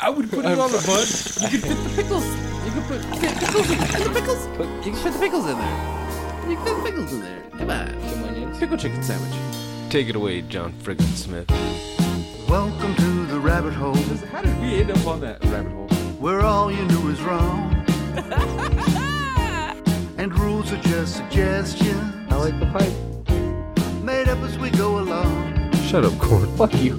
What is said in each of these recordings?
I would put it on the bun. You could fit the pickles. You could put fit pickles in, in the pickles. Put, you can fit the pickles in there. You can fit the pickles in there. Come on. Some onions. Pickle chicken sandwich. Take it away, John Friggin Smith. Welcome to the rabbit hole How did we end up on that rabbit hole? where all you knew is wrong. and rules are just suggestions I like the pipe. made up as we go along. Shut up, Corn. Fuck you.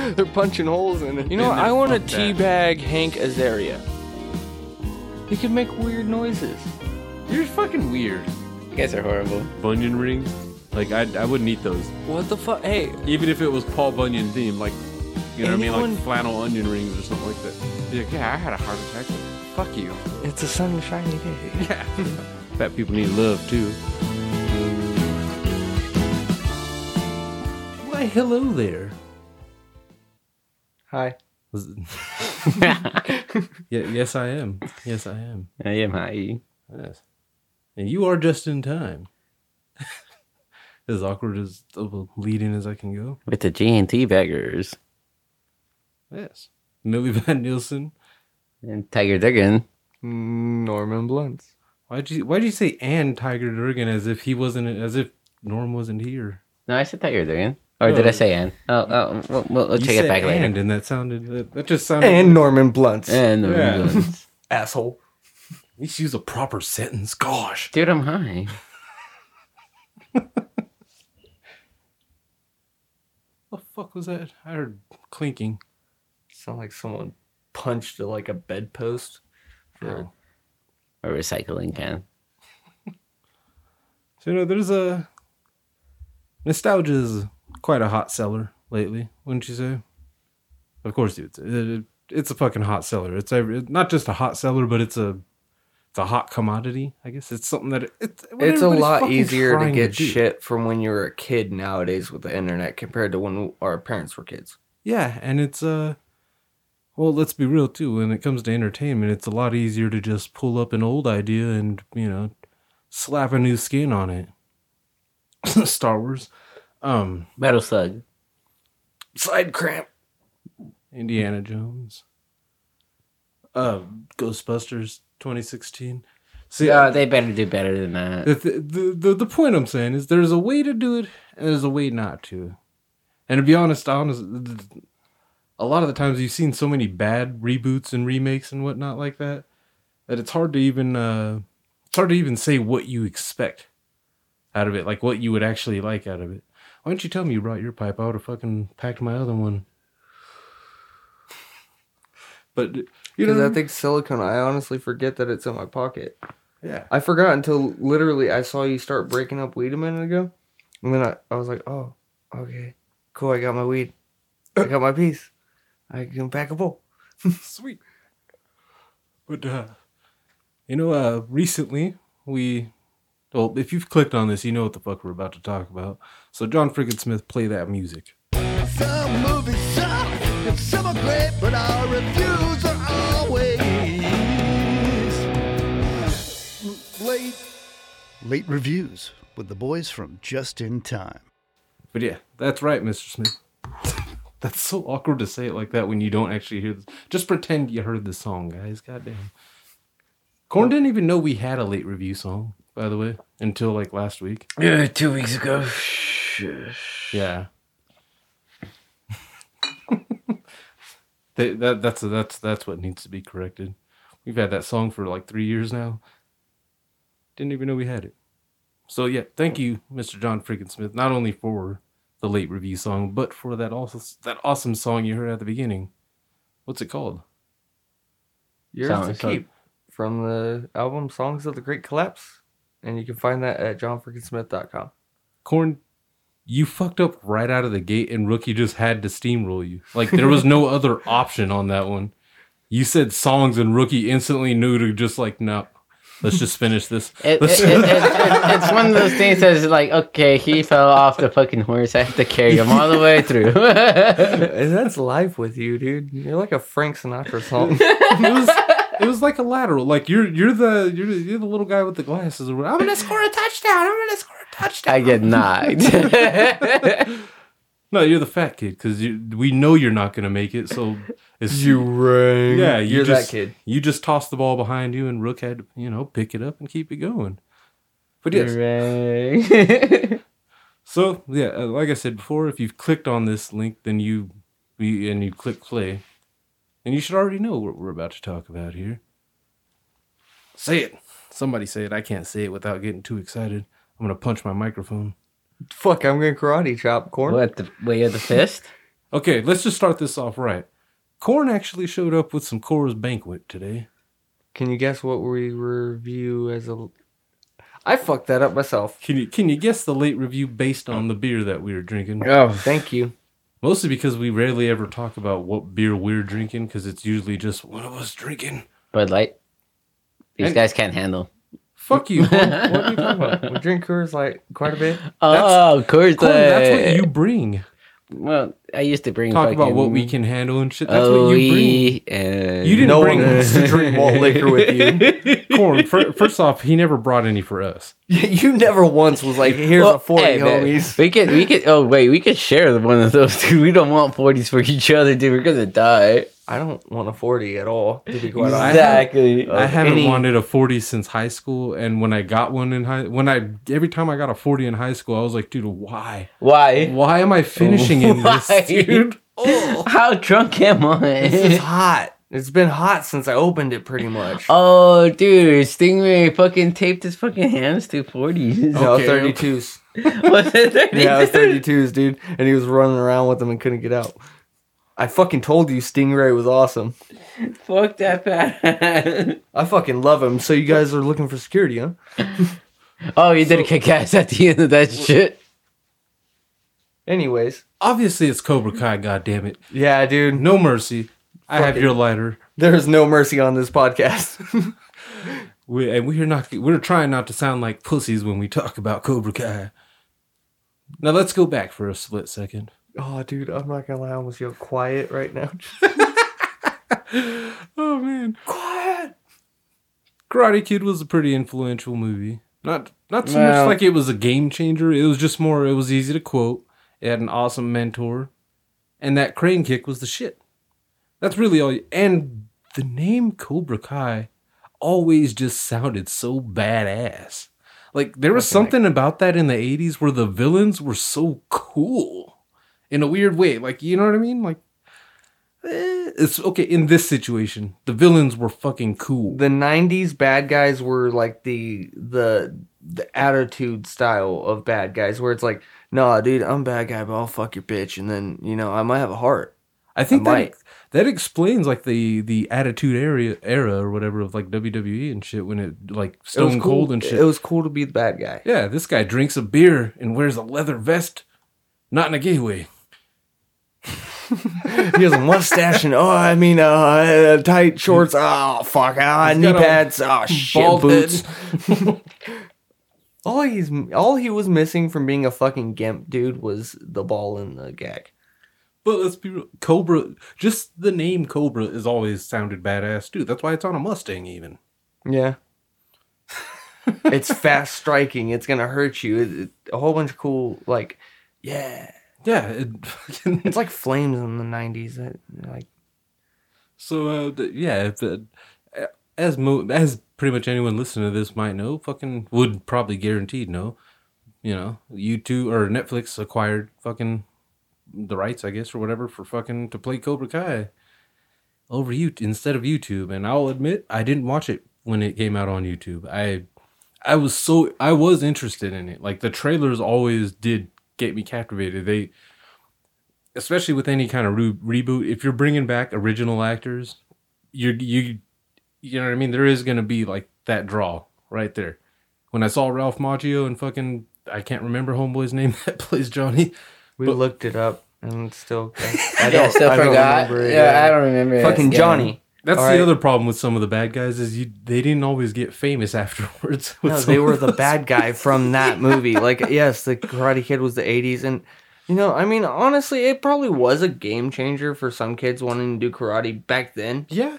They're punching holes in it. You know, what? I want to fuck that. teabag Hank Azaria. He can make weird noises. You're fucking weird. You guys are horrible. Bunyan rings? Like, I, I wouldn't eat those. What the fuck? Hey, Even if it was Paul Bunyan themed, like, you know what I mean? Like flannel onion rings or something like that. Like, yeah, I had a heart attack. Fuck you. it's a sunny, shiny day. Yeah. Fat people need love, too. Why, hello there. Hi. Yeah, yes, I am. Yes, I am. I am hi. Yes. And you are just in time. as awkward as of a as I can go. With the GNT baggers Yes. Millie Van Nielsen. and Tiger Duggan. Norman Blunts. Why'd you why'd you say and Tiger Durgan as if he wasn't as if Norm wasn't here? No, I said Tiger Duggan. Or did I Oh. say Ann? Oh, oh we'll, we'll, we'll You check it said back later. and, and that sounded that, that just sounded And Norman Blunts. And Norman Yeah. Blunts. Asshole. At least use a proper sentence. Gosh. Dude, I'm high. What the fuck was that? I heard clinking. Sound like someone punched like a bedpost. Oh. A recycling can. So you know, there's a nostalgia is quite a hot seller lately, wouldn't you say? Of course, it's it, it's a fucking hot seller. It's every, not just a hot seller, but it's a it's a hot commodity. I guess it's something that it, it's It's a lot easier to get do. shit from when you were a kid nowadays with the internet compared to when our parents were kids. Yeah, and it's uh well, let's be real too. When it comes to entertainment, it's a lot easier to just pull up an old idea and you know slap a new skin on it. Star Wars, um, Metal Slug. Side cramp. Indiana Jones, uh, Ghostbusters 2016. See, Yeah, they better do better than that. the, the the the point I'm saying is there's a way to do it and there's a way not to. And to be honest, honest, a lot of the times you've seen so many bad reboots and remakes and whatnot like that that it's hard to even uh, it's hard to even say what you expect out of it, like what you would actually like out of it. Why don't you tell me you brought your pipe? I would have fucking packed my other one. But you know Because know, I think silicone, I honestly forget that it's in my pocket. yeah, I forgot until literally I saw you start breaking up weed a minute ago. And then I, I was like, oh, okay, cool. I got my weed. I got my piece. I can pack a bowl. Sweet. But uh you know, uh recently we well, if you've clicked on this, you know what the fuck we're about to talk about. So John Friggin Smith, play that music. Some movies suck and some are great, but our reviews are always late. Late reviews with the boys from Just in Time. But yeah, that's right, Mr. Smith. that's so awkward to say it like that when you don't actually hear this. Just pretend you heard the song, guys. Goddamn. Corn didn't even know we had a late review song, by the way, until like last week. Yeah, two weeks ago. Yeah. That that that's that's that's what needs to be corrected. We've had that song for like three years now. Didn't even know we had it. So yeah, thank you, Mr. John Friggin Smith, not only for the late review song, but for that also that awesome song you heard at the beginning. What's it called? Yours Sounds to keep from the album Songs of the Great Collapse. And you can find that at johnfrickinsmith.com. Corn, you fucked up right out of the gate, and Rookie just had to steamroll you. Like there was no other option on that one. You said songs, and Rookie instantly knew to just like, no, let's just finish this. It, it, it, it, it- it's one of those things that's like, okay, he fell off the fucking horse. I have to carry him all the way through. That's life with you, dude. You're like a Frank Sinatra song. It was like a lateral. Like you're you're the you're the, you're the little guy with the glasses. I'm gonna score a touchdown. I'm gonna score a touchdown. I get knocked. No, you're the fat kid because we know you're not gonna make it. So it's you rang. yeah, you You're just, that kid. You just toss the ball behind you, and Rook had to you know pick it up and keep it going. But yes, Hooray. so yeah, uh, like I said before, if you've clicked on this link, then you, you and you click play, and you should already know what we're about to talk about here. Say it. Somebody say it. I can't say it without getting too excited. I'm gonna punch my microphone. Fuck, I'm gonna karate chop corn. what, the way of the fist? Okay, let's just start this off right. Corn actually showed up with some Coors Banquet today. Can you guess what we review as a? I fucked that up myself. Can you can you guess the late review based on the beer that we were drinking? Oh, Thank you. Mostly because we rarely ever talk about what beer we're drinking because it's usually just one of us drinking. Bud Light. These And- guys can't handle. Fuck you. Corn. What are you talking about? We drink Coors like quite a bit. Oh, of course. Corn, that's what you bring. Well, I used to bring Talk about what we can handle and shit. That's what you OE and You didn't no bring- one wants to drink malt liquor with you. Corn. fir- First off, he never brought any for us. you never once was like, "Here's Well, a 40, hey, man, homies." We could, we could. Oh wait, we could share one of those, dude. We don't want forties for each other, dude. We're gonna die. I don't want a 40 at all. To be quite honest. Exactly. I Of haven't any- wanted a 40 since high school, and when I got one in high, when I every time I got a 40 in high school, I was like, dude, why? Why? Why am I finishing in this, Why? Dude? Oh. How drunk am I? It's I? hot. It's been hot since I opened it, pretty much. oh, dude, Stingray fucking taped his fucking hands to forties. no, okay. 32s. Was it 32? Yeah, it was 32s, dude. And he was running around with them and couldn't get out. I fucking told you Stingray was awesome. Fuck that fat. I fucking love him. So you guys are looking for security, huh? oh, you did a kick ass at the end of that shit. Anyways, Obviously, it's Cobra Kai. God damn it! yeah, dude. No mercy. I have Fucking- your lighter. There is no mercy on this podcast. We, and we're not. We're trying not to sound like pussies when we talk about Cobra Kai. Now let's go back for a split second. oh, dude, I'm not gonna lie. I almost feel quiet right now. Oh man, quiet. Karate Kid was a pretty influential movie. Not not so Well- much like it was a game changer. It was just more. It was easy to quote. It had an awesome mentor, and that crane kick was the shit. That's really all. you- And the name Cobra Kai always just sounded so badass. Like there was something about that in the '80s where the villains were so cool in a weird way. Like you know what I mean? Like eh, it's okay in this situation. The villains were fucking cool. The '90s bad guys were like the the the attitude style of bad guys, where it's like, nah, dude, I'm a bad guy, but I'll fuck your bitch, and then you know I might have a heart. I think I that might. that explains like the the attitude area era or whatever of like WWE and shit when it like It Stone cool. Cold and shit. It was cool to be the bad guy. yeah, this guy drinks a beer and wears a leather vest, not in a gay way. He has a mustache and oh, I mean, uh, tight shorts. Oh fuck, ah, He's knee pads. Oh shit, boots. all he's all he was missing from being a fucking gimp dude was the ball and the gag. But let's be real, Cobra. Just the name Cobra has always sounded badass, dude. That's why it's on a Mustang, even. Yeah. it's fast striking. It's gonna hurt you. It, it- a whole bunch of cool like, yeah. Yeah. It, It's like flames in the '90s. That, like, so uh, yeah, but, uh, as mo- as pretty much anyone listening to this might know, fucking would probably guaranteed know. You know, YouTube or Netflix acquired fucking the rights, I guess, or whatever, for fucking to play Cobra Kai over you instead of YouTube. And I'll admit, I didn't watch it when it came out on YouTube. I I was so I was interested in it. Like the trailers always did get me captivated. They especially with any kind of re- reboot, if you're bringing back original actors, you you you know what I mean. There is gonna be like that draw right there. When I saw Ralph Macchio and fucking I can't remember homeboy's name that plays Johnny. we But- looked it up and still. I yeah, still I don't forgot. remember it, yeah, I don't remember. it. Fucking Yeah. Johnny. That's All the right. other problem with some of the bad guys is you they didn't always get famous afterwards. No, they were the bad guy from that movie. Like, yes, the Karate Kid was the '80s, and you know, I mean, honestly, it probably was a game changer for some kids wanting to do karate back then. Yeah,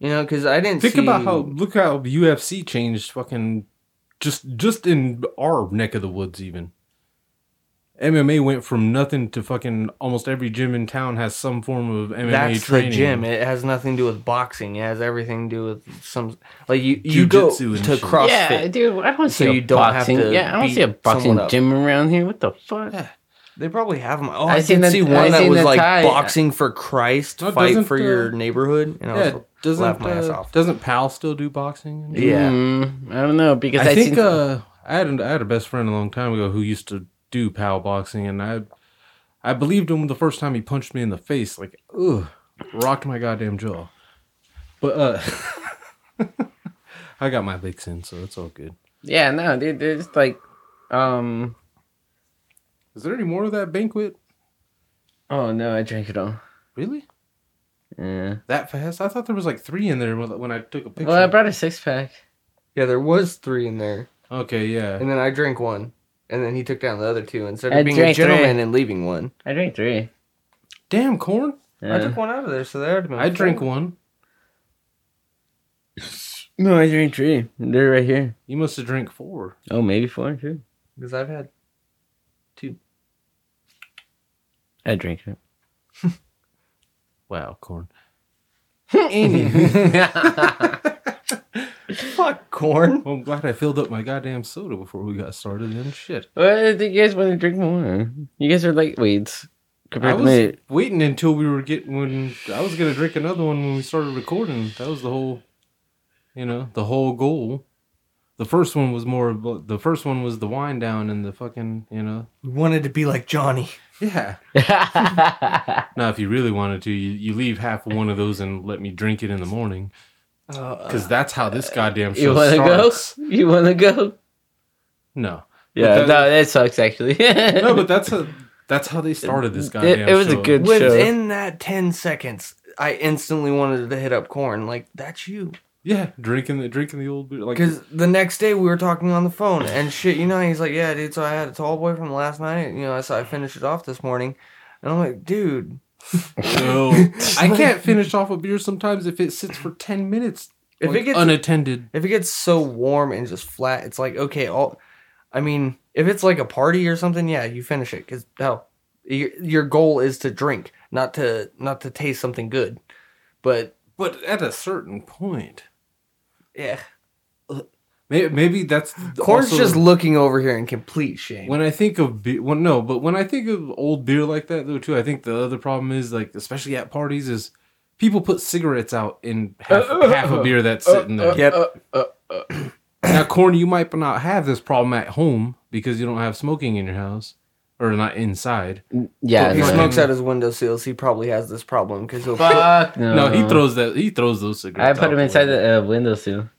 You know, because I didn't think see, about how look how UFC changed fucking just just in our neck of the woods even. MMA went from nothing to fucking almost every gym in town has some form of MMA that's training. the gym. It has nothing to do with boxing. It has everything to do with some like you you go to Jiu-jitsu and shit. CrossFit. Yeah, dude, I don't see So a you don't have boxing. to yeah, I don't see a boxing gym around here. What the fuck? They probably have them. Oh, I I, seen did the- see I one that was like tie. boxing for Christ, No, fight for uh, your neighborhood. And I Yeah, was doesn't laugh my ass uh, off. doesn't Pal still do boxing? and? Yeah. Mm, I don't know because I, I, think seen, uh, I had a, I had a best friend a long time ago who used to do Pal boxing, and I I believed him the first time he punched me in the face, like ugh, rocked my goddamn jaw. But uh, I got my licks in, so it's all good. yeah, no, dude, there's like, um, Is there any more of that banquet? oh no, I drank it all. Really? Yeah. That fast? I thought there was like three in there when when I took a picture. Well, I brought a six pack. Yeah, there was three in there, okay, yeah. and then I drank one, and then he took down the other two instead I of being a drank three. gentleman and leaving one. I drank three. Damn corn! I took one out of there, so there. I drank one. No, I drank three. They're right here. You must have drank four. Oh, maybe four too. because I've had. two. I drank it. Wow, corn. Fuck corn. Well, I'm glad I filled up my goddamn soda before we got started. and shit. Well, do you guys want to drink more? You guys are lightweights I compared to was me. waiting until we were getting when I was gonna drink another one when we started recording. That was the whole, you know, the whole goal. The first one was more. of- The first one was the wind down and the fucking, you know. We wanted to be like Johnny. Yeah. Now, if you really wanted to, you, you leave half one of those and let me drink it in the morning, Uh, because that's how this goddamn show you want to go? You want to go? No, Yeah, that- no, that sucks actually. no, but that's a that's how they started this goddamn. it, it was a show. good show. within that ten seconds, I instantly wanted to hit up corn. Like that's you. Yeah, drinking the drinking the old beer. Like Because the next day we were talking on the phone and shit, you know, he's like, "Yeah, dude, so I had a tall boy from last night. You know, I saw I finished it off this morning." And I'm like, "Dude, No, I can't finish off a beer sometimes if it sits for ten minutes. If like, it gets- unattended, if it gets so warm and just flat, it's like okay, all. I mean, if it's like a party or something, yeah, you finish it because hell, your your goal is to drink, not to not to taste something good. But but at a certain point, yeah, maybe, maybe that's corn's also- just looking over here in complete shame. When I think of beer, well, no, but when I think of old beer like that though, too, I think the other problem is like, especially at parties, is people put cigarettes out in half, uh, uh, half a uh, beer that's sitting there. yep. Now, corn, you might not have this problem at home because you don't have smoking in your house or not inside. yeah, he smokes out his window seals. He probably has this problem because he'll. Fuck no. No, he throws that. He throws those cigarettes. I put him inside window. the uh, windowsill.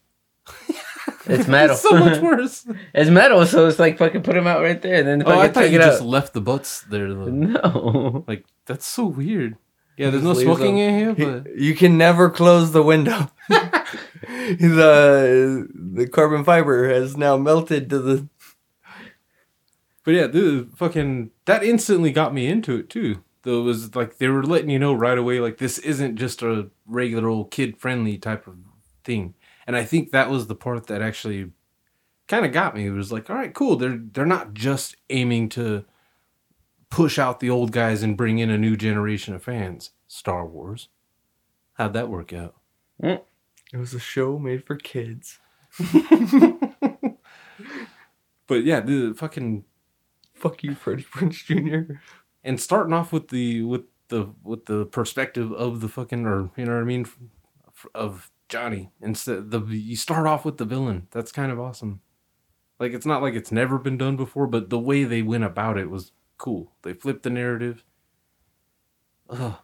It's metal. It's so much worse. it's metal, so it's like fucking put him out right there, and then oh, I fucking thought you just out. left the butts there. Though. No. Like that's so weird. Yeah, there's no smoking them. in here, He- but you can never close the window. the the carbon fiber has now melted to the. But yeah, dude, fucking that instantly got me into it too. Though it was like they were letting you know right away, like this isn't just a regular old kid friendly type of thing. And I think that was the part that actually kind of got me. It was like, all right, cool. They're they're not just aiming to push out the old guys and bring in a new generation of fans. Star Wars, how'd that work out? Mm. It was a show made for kids. But yeah, the fucking Fuck you, Freddie Prinze Jr. and starting off with the with the with the perspective of the fucking or you know what I mean of Johnny instead the you start off with the villain. That's kind of awesome. Like it's not like it's never been done before, but the way they went about it was cool. They flipped the narrative. Ugh.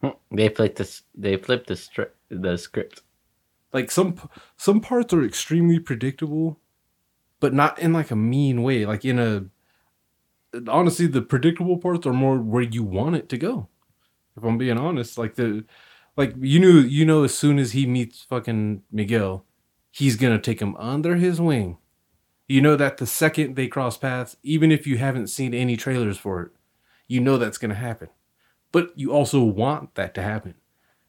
Hmm. They flipped this. They flipped the stri- the script. Like some some parts are extremely predictable, but not in like a mean way. Like in a honestly, the predictable parts are more where you want it to go. If I'm being honest, like the like you knew you know as soon as he meets fucking Miguel, he's gonna take him under his wing. You know that the second they cross paths, even if you haven't seen any trailers for it, you know that's gonna happen. But you also want that to happen,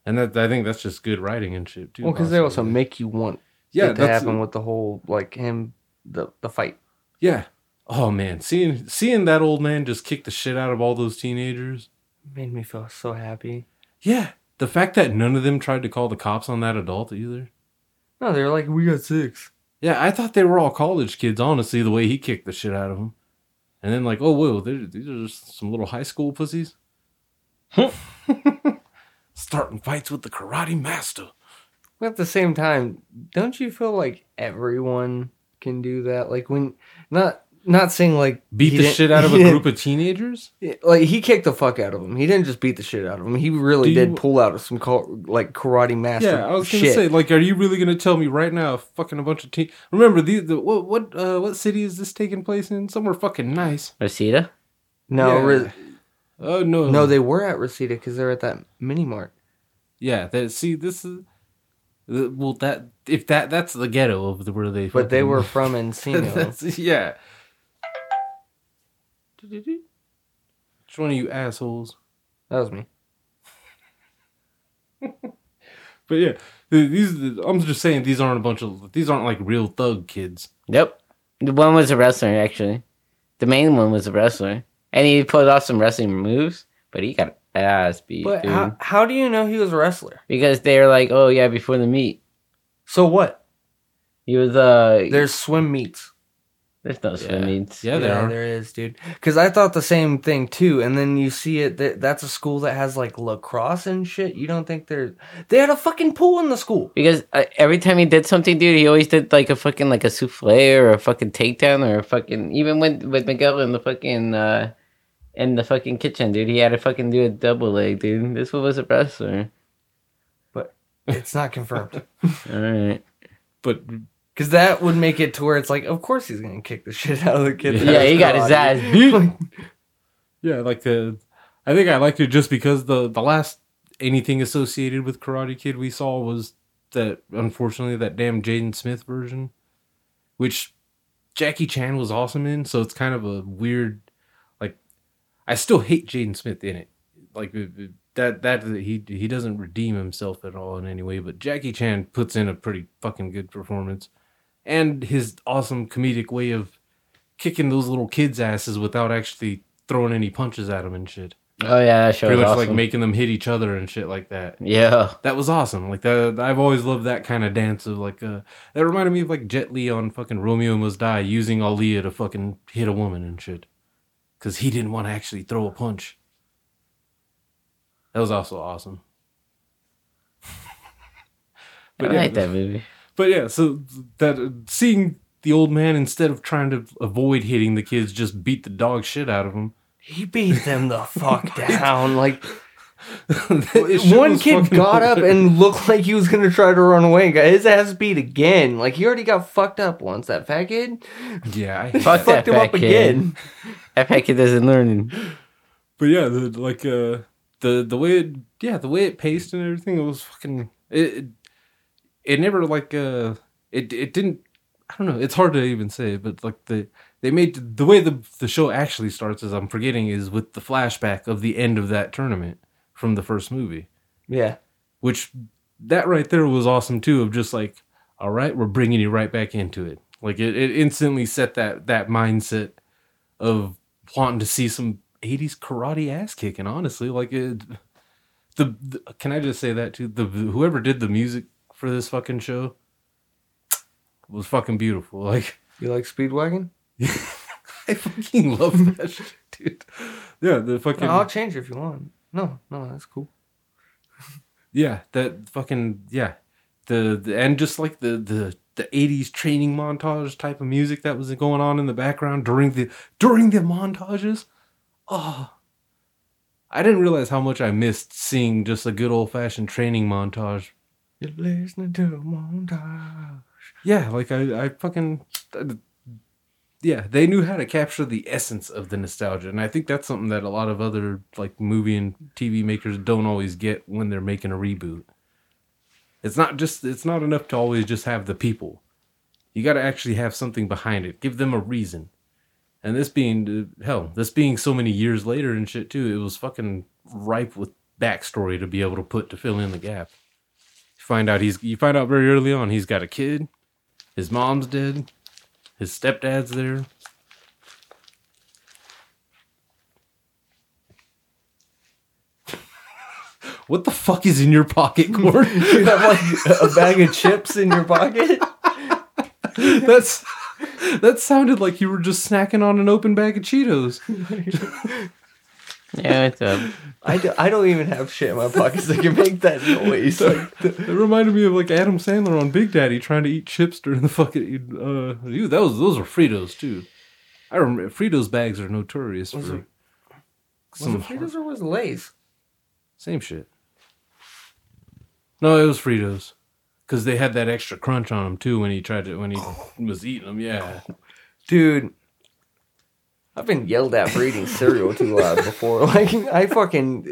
and that I think that's just good writing and shit too. Well, because they also make you want yeah, it to happen with the whole like him the the fight. yeah. Oh man, seeing seeing that old man just kick the shit out of all those teenagers. Made me feel so happy. Yeah, the fact that none of them tried to call the cops on that adult either. No, they're like, we got six. Yeah, I thought they were all college kids, honestly, the way he kicked the shit out of them. And then, like, oh, whoa, these are just some little high school pussies. Starting fights with the karate master. But at the same time, don't you feel like everyone can do that? Like when not not saying like Beat the shit out of a group of teenagers? Like he kicked the fuck out of him. He didn't just beat the shit out of him. He really you- did pull out some co- like karate master. Yeah, I was gonna shit. say, like, are you really gonna tell me right now, fucking a bunch of teen? Remember, the, the what what uh, what city is this taking place in? Somewhere fucking nice. Rosita? no, Yeah. Re- Oh no, no, they were at Reseda because they're at that mini mart. yeah. That see, this is the- well, that if that that's the ghetto of the where they, But they were from Encino. Yeah. Which one of you assholes? that was me. But yeah, th- these I'm just saying these aren't a bunch of these aren't like real thug kids. Yep. The one was a wrestler, actually. The main one was a wrestler. And he pulled off some wrestling moves, but he got ass beat, But dude. how, how do you know he was a wrestler? because they were like, oh, yeah, before the meet. So what? He was, uh, There's swim meets. there's no swim Yeah. meets. Yeah, there are. there is, dude. Because I thought the same thing too, and then you see it. That, that's a school that has like lacrosse and shit. You don't think they're they had a fucking pool in the school. Because uh, every time he did something, dude, he always did like a fucking like a suplex or a fucking takedown or a fucking even with with Miguel in the fucking uh in the fucking kitchen, dude. He had to fucking do a double leg, dude. This one was a wrestler. But it's not confirmed. All right. But Because that would make it to where it's like, of course he's gonna kick the shit out of the kid. that Yeah, he got his ass beat. yeah, like the I think I liked it just because the the last anything associated with Karate Kid we saw was that unfortunately that damn Jaden Smith version, which Jackie Chan was awesome in. So it's kind of a weird, like I still hate Jaden Smith in it. Like that that he he doesn't redeem himself at all in any way. But Jackie Chan puts in a pretty fucking good performance, and his awesome comedic way of kicking those little kids' asses without actually throwing any punches at them and shit. Oh yeah, that show Pretty was much awesome. like making them hit each other and shit like that. yeah. That was awesome. Like that, I've always loved that kind of dance of like. Uh, that reminded me of like Jet Li on fucking Romeo Must Die using Aaliyah to fucking hit a woman and shit, because he didn't want to actually throw a punch. That was also awesome. I But yeah, like that movie. But yeah, so that uh, seeing the old man instead of trying to avoid hitting the kids, just beat the dog shit out of them. He beat them the fuck down. Like one kid fucking got up and looked like he was gonna try to run away. and Got his ass beat again. Like he already got fucked up once. That fat kid yeah, I, Fuck that fucked him fat up kid. again. That fat kid doesn't learn. But yeah, the like uh the the way it yeah the way it paced and everything it was fucking it it, it never like uh it it didn't I don't know it's hard to even say but like the they made the way the the show actually starts as I'm forgetting is with the flashback of the end of that tournament from the first movie Yeah. which that right there was awesome too of just like all right we're bringing you right back into it like it, it instantly set that that mindset of wanting to see some 80s karate ass kicking honestly like it the, the can i just say that too the whoever did the music for this fucking show was fucking beautiful like You like Speedwagon? i fucking love that shit dude yeah the fucking No, I'll change it if you want. No, no, that's cool. Yeah, that fucking yeah, the, the and just like the the the '80s training montage type of music that was going on in the background during the during the montages. Oh, I didn't realize how much I missed seeing just a good old fashioned training montage. You're listening to a montage. Yeah, like I I fucking yeah, they knew how to capture the essence of the nostalgia, and I think that's something that a lot of other like movie and TV makers don't always get when they're making a reboot. It's not just it's not enough to always just have the people. You got to actually have something behind it. Give them a reason. And this being uh, hell, this being so many years later and shit too, it was fucking ripe with backstory to be able to put to fill in the gap. You find out he's you find out very early on he's got a kid, his mom's dead, his stepdad's there. What the fuck is in your pocket, Corn? You have like a bag of chips in your pocket. That's that sounded like you were just snacking on an open bag of Cheetos. Yeah, what's up? I, do, I don't even have shit in my pockets that can make that noise. Like, It reminded me of like Adam Sandler on Big Daddy trying to eat chips during the fucking. Uh, ew, that was those were Fritos too. I remember Fritos bags are notorious Was for it- was some it Fritos or was it Lay's? same shit. No, it was Fritos because they had that extra crunch on them too when he tried to when he was eating them. Yeah, Dude, I've been yelled at for eating cereal too loud before. Like, I fucking.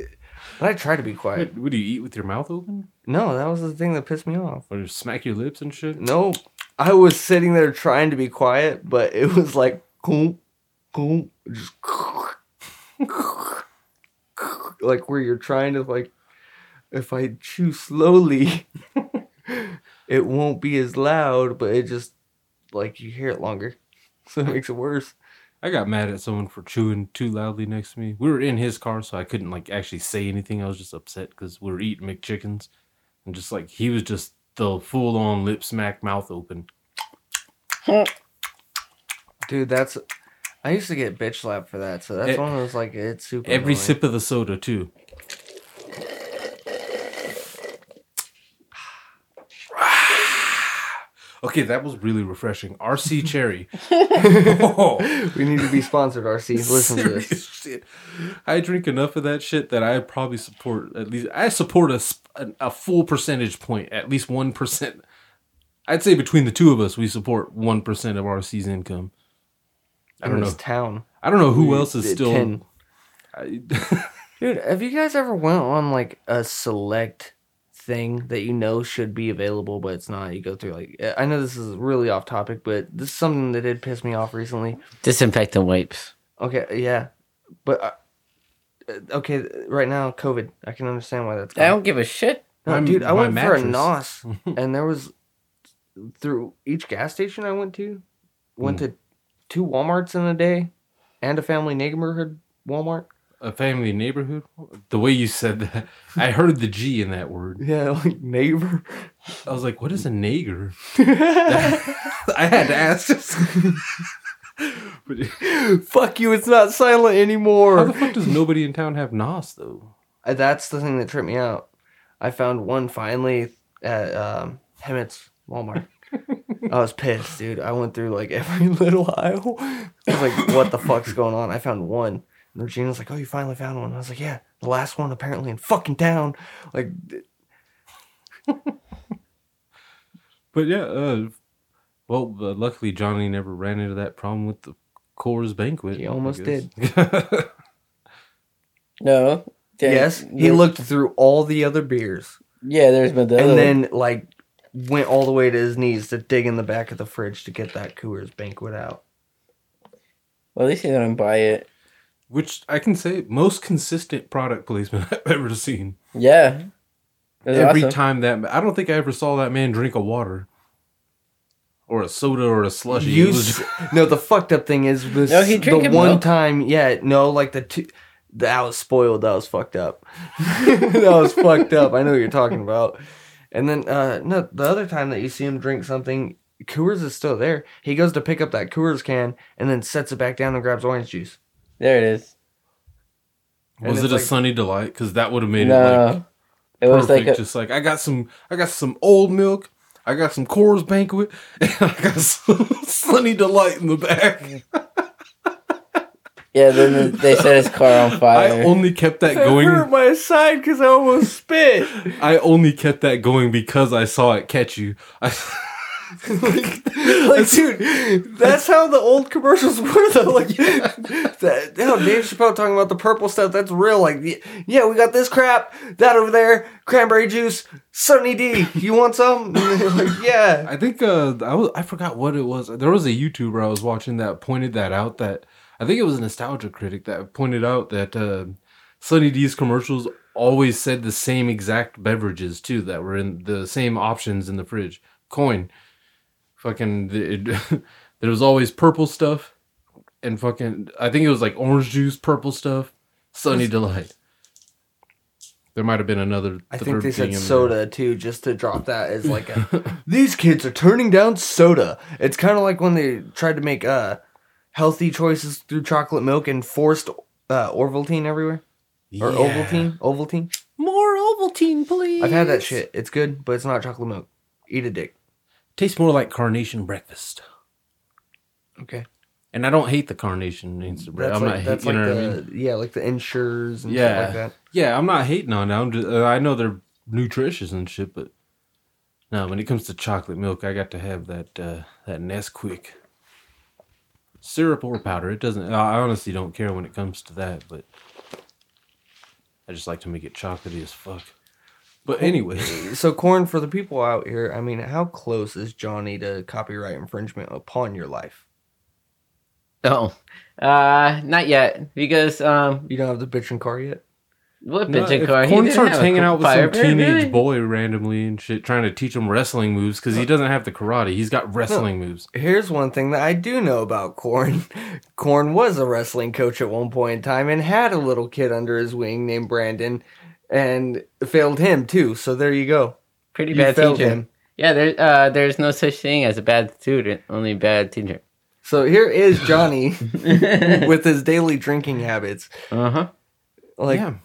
But I try to be quiet. what, what do you eat with your mouth open No, that was the thing that pissed me off. or just smack your lips and shit? No, I was sitting there trying to be quiet, but it was like, just like where you're trying to like, if I chew slowly, it won't be as loud, but it just like you hear it longer, so it makes it worse. I got mad at someone for chewing too loudly next to me. We were in his car, so I couldn't like actually say anything. I was just upset because we were eating McChickens, and just like he was just the full on lip smack, mouth open. Dude, that's. I used to get bitch slapped for that, so that's E- one of those like it's super. Every annoying. sip of the soda too. Okay, that was really refreshing. RC Cherry. Oh. We need to be sponsored, RC. Listen to this. shit. I drink enough of that shit that I probably support at least. I support a a, full percentage point, at least one percent. I'd say between the two of us, we support one percent of RC's income. I don't in know. town. I don't know who else is still. I, Dude, have you guys ever went on like a select thing that you know should be available but it's not? You go through like I know this is really off topic, but this is something that did piss me off recently. Disinfectant wipes. Okay, yeah, but uh, uh, okay, right now COVID. I can understand why that's. I don't give a shit. No, My- dude, I my went for a nos, and there was through each gas station I went to, went to two WalMarts in a day, and a family neighborhood Walmart. A family neighborhood. The way you said that, I heard the G in that word. Yeah, like neighbor. I was like, "What is a nager?" I had to ask. but Fuck you! It's not silent anymore. how the fuck does nobody in town have Nos though? Uh, That's the thing that tripped me out. I found one finally at um, Hemet's Walmart. I was pissed, dude. I went through like every little aisle. I was like, "What the fuck's going on?" I found one. And Regina was like, "Oh, you finally found one." I was like, "Yeah, the last one apparently in fucking town." Like, But yeah, uh, well, uh, luckily Johnny never ran into that problem with the Coors Banquet. He almost did. No. Yeah, yes, he looked through all the other beers Yeah, there's Modelo. and then like went all the way to his knees to dig in the back of the fridge to get that Coors Banquet out. well, at least he didn't buy it. Which I can say most consistent product placement I've ever seen. Yeah. It Every awesome. time that I don't think I ever saw that man drink a water or a soda or a slushy. You was no, the fucked up thing is this, No, he the drinking one milk. time, yeah, no, like the two, that was spoiled. That was fucked up. that was fucked up. I know what you're talking about. And then, uh, no, the other time that you see him drink something, Coors is still there. He goes to pick up that Coors can and then sets it back down and grabs orange juice. There it is. And was it's it a like- sunny delight? Because that would have made it No. like it was perfect. like a, just like I got some, I got some old milk. I got some Coors Banquet, and I got some Sunny Delight in the back. yeah. Then they set his car on fire. I only kept that It hurt my side because I almost spit. I only kept that going because I saw it catch you. I, like, dude, that's how the old commercials were, though. Like, that, you know, Dave Chappelle talking about the purple stuff. That's real. Like, yeah, we got this crap, that over there, cranberry juice, Sunny D. You want some? Like, yeah. I think uh, I was I forgot what it was. There was a YouTuber I was watching that pointed that out. That I think it was a nostalgia critic that pointed out that uh, Sunny D's commercials always said the same exact beverages too that were in the same options in the fridge. Coin, fucking, it, there was always purple stuff, and fucking I think it was like orange juice, purple stuff, Sunny Delight. There might have been another. I think third they said in there. soda too, just to drop that as like a. These kids are turning down soda. It's kind of like when they tried to make uh healthy choices through chocolate milk and forced uh, Orvaltine everywhere or Yeah. Ovaltine. Ovaltine. More Ovaltine, please. I've had that shit. It's good, but it's not chocolate milk. Eat a dick. Tastes more like carnation breakfast. Okay. And I don't hate the carnation instant bread. That's I'm like not that's hating, like you the I mean? yeah like the Ensures and Yeah, stuff like that. yeah. I'm not hating on it. I'm just, uh, I know they're nutritious and shit, but no, when it comes to chocolate milk, I got to have that uh, that Nesquik syrup or powder. It doesn't. I honestly don't care when it comes to that, but I just like to make it chocolatey as fuck. But anyway, So corn for the people out here. I mean, how close is Johnny to copyright infringement upon your life? Oh, uh, not yet because um, You don't have the bitch and car yet. what No, bitch if car? He Corn didn't starts have a hanging out with some fire pit, teenage really? boy randomly and shit, trying to teach him wrestling moves because he doesn't have the karate. He's got wrestling moves. Here's one thing that I do know about Corn. Corn was a wrestling coach at one point in time and had a little kid under his wing named Brandon and failed him too. So there you go. Pretty You bad failed teacher. him. Yeah, there, uh, there's no such thing as a bad student, only bad teacher. So here is Johnny with his daily drinking habits. Uh huh. Like yeah.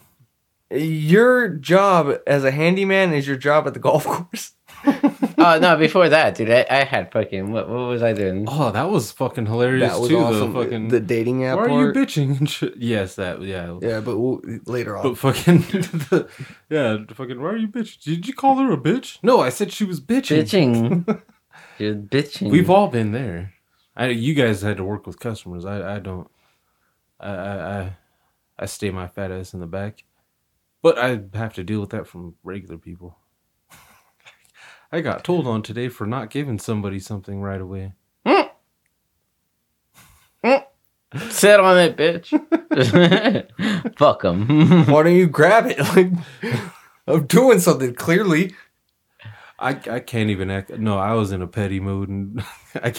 your job as a handyman is your job at the golf course. oh no, before that, dude, I, I had fucking what? What was I doing? Oh, that was fucking hilarious That was too. awesome. The fucking the dating app why are part. you bitching and shit? Yes, that yeah. yeah, but we'll, later on. But fucking the, yeah, fucking why are you bitching? Did you call her a bitch? No, I said she was bitching. Bitching. You're bitching. We've all been there. I you guys had to work with customers. I I don't. I I I, I stay my fat ass in the back, but I have to deal with that from regular people. I got told on today for not giving somebody something right away. sit on it, bitch. Fuck them. Why don't you grab it? Like I'm doing something clearly. I, I can't even act. No, I was in a petty mood, and I,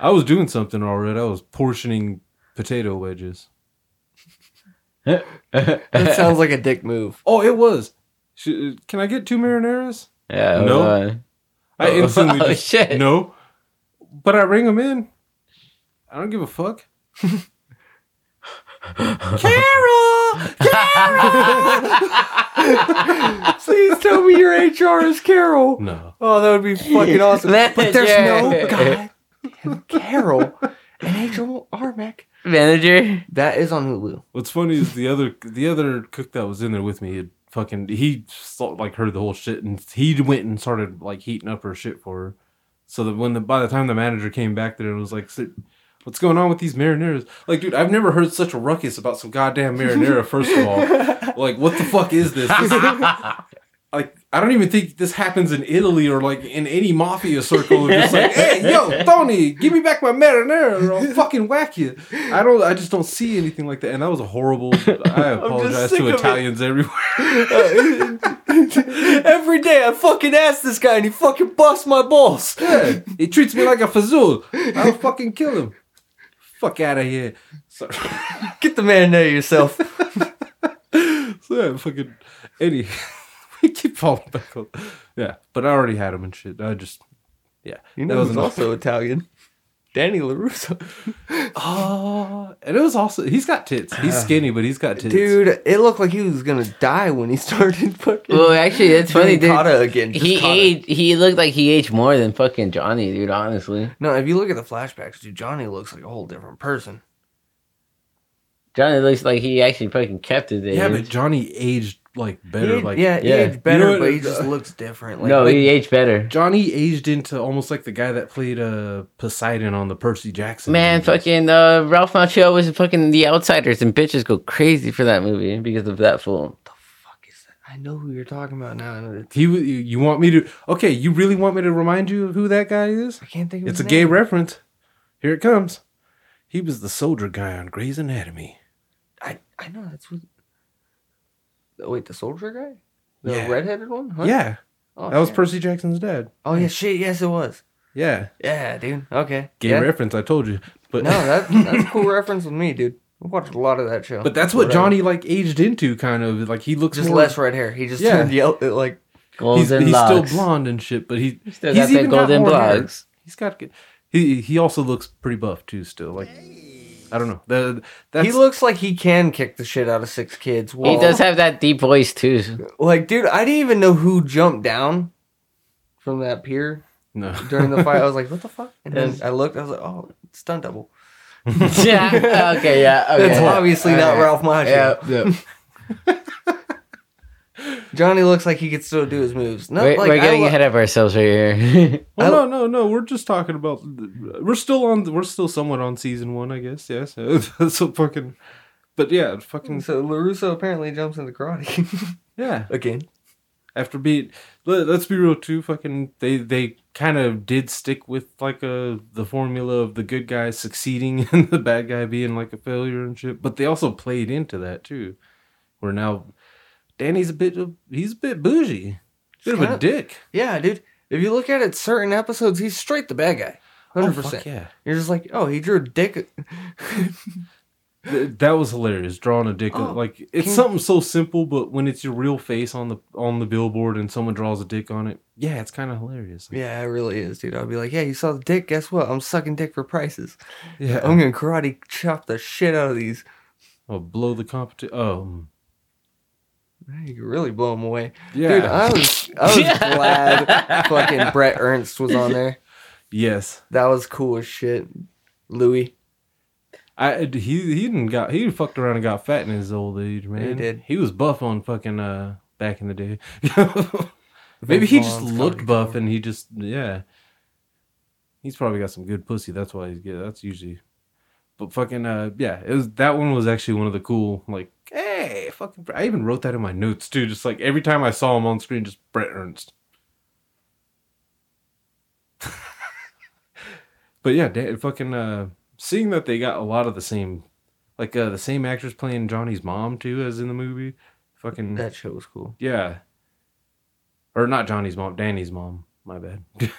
I was doing something already. I was portioning potato wedges. That sounds like a dick move. Oh, it was. Can I get two marineras? yeah. No. Uh, I Oh, instantly oh, just shit. no. But I ring them in. I don't give a fuck. Carol, Carol! Please tell me your HR is Carol. no. Oh, that would be fucking awesome. but there's no guy. Carol and HR Mech. Manager. That is on Hulu. What's funny is the other the other cook that was in there with me had fucking he saw, like heard the whole shit and he went and started like heating up her shit for her. So that when the by the time the manager came back there, it was like, "What's going on with these marineras?" Like, dude, I've never heard such a ruckus about some goddamn marinara. First of all, like, what the fuck is this? This is- like, I don't even think this happens in Italy or like in any mafia circle. It's just like, hey, yo, Tony, give me back my marinara, or I'll fucking whack you. I don't. I just don't see anything like that. And that was a horrible. I apologize to of it. Italians everywhere. Every day I fucking ask this guy and he fucking busts my balls. Yeah, he treats me like a fazul. I'll fucking kill him. Fuck out of here. So, Get the man there yourself. so yeah, fucking Eddie. We keep falling back on. Yeah, but I already had him and shit. I just, yeah. You that know was who's enough. also Italian? Danny LaRusso. Oh, and it was also he's got tits. He's skinny, but he's got tits. Dude, it looked like he was gonna die when he started fucking. Well, actually, that's funny, dude. kata again. just He kata. aged. He looked like he aged more than fucking Johnny, dude. Honestly, No, if you look at the flashbacks, dude, Johnny looks like a whole different person. Johnny looks like he actually fucking kept his age. Yeah, but Johnny aged like better. age- like yeah, he yeah. aged better, You know what, but he uh, just looks different. Like, no, like- he aged better. Johnny aged into almost like the guy that played uh Poseidon on the Percy Jackson. Man, movies. fucking uh, Ralph Macchio was fucking The Outsiders, and bitches go crazy for that movie because of that fool. The fuck is that? I know who you're talking about now. He, you you want me to? Okay, you really want me to remind you of who that guy is? I can't think of it. It's a his gay reference. Here it comes. He was the soldier guy on Grey's Anatomy. I, I know that's what. Oh, wait, the soldier guy? The Yeah. redheaded one? Huh? Yeah, Oh, that was shit. Percy Jackson's dad. Oh, yeah, shit. Yes, it was. Yeah, Yeah, dude. Okay. gay yeah. reference. I told you, but No, that, that's a cool reference with me, dude. I watched a lot of that show. but that's what Whatever. Johnny like aged into, kind of like he looks Just more, less red hair. He just Yeah. turned yellow. Like, He's, Golden he's still locks. blonde and shit, but he Still he's got that even got golden more hair. blocks. He's got good. He he also looks pretty buff too. Still, like I don't know. The, that's he looks like he can kick the shit out of six kids. He does have that deep voice too. Like, dude, I didn't even know who jumped down from that pier no during the fight. I was like, what the fuck? And then I looked. I was like, oh, it's stunt double. yeah. Okay. Yeah. Okay. It's obviously not Alright. Ralph Macchio. Yeah. yeah. Johnny looks like he could still do his moves. No, We're, like we're getting lo- ahead of ourselves right here. Well, I- no, no, no. We're just talking about. We're still on. We're still somewhat on season one, I guess. Yes. so fucking. But yeah, fucking So Larusso apparently jumps into karate yeah. again. After being, let, us be real too. Fucking, they they kind of did stick with like a the formula of the good guy succeeding and the bad guy being like a failure and shit. But they also played into that too. Where now, Danny's a bit of he's a bit bougie, bit of a dick. Yeah, dude. If you look at it, certain episodes, he's straight the bad guy. Hundred Oh, fuck percent. yeah. You're just like, oh, he drew a dick. That was hilarious. Drawing a dick, Oh, like it's something so simple, but when it's your real face on the on the billboard and someone draws a dick on it, yeah, it's kind of hilarious. Yeah, it really is, dude. I'll be like, yeah, you saw the dick. Guess what? I'm sucking dick for prices. yeah. I'm gonna karate chop the shit out of these. I'll blow the competition. Oh, um, You really blow them away, yeah. dude. I was, I was glad fucking Bret Ernst was on there. yes, That was cool as shit. Louis. I he he didn't got he fucked around and got fat in his old age, man. He did. He was buff on fucking uh back in the day. Maybe he just looked buff and he just yeah. He's probably got some good pussy. That's why he's good. That's usually. But fucking uh yeah, it was that one was actually one of the cool like hey fucking I even wrote that in my notes too. Just like every time I saw him on screen, just Bret Ernst. but yeah, da- fucking uh seeing that they got a lot of the same like uh the same actors playing Johnny's mom too as in the movie. Fucking That show was cool. yeah. Or not Johnny's mom, Danny's mom. My bad.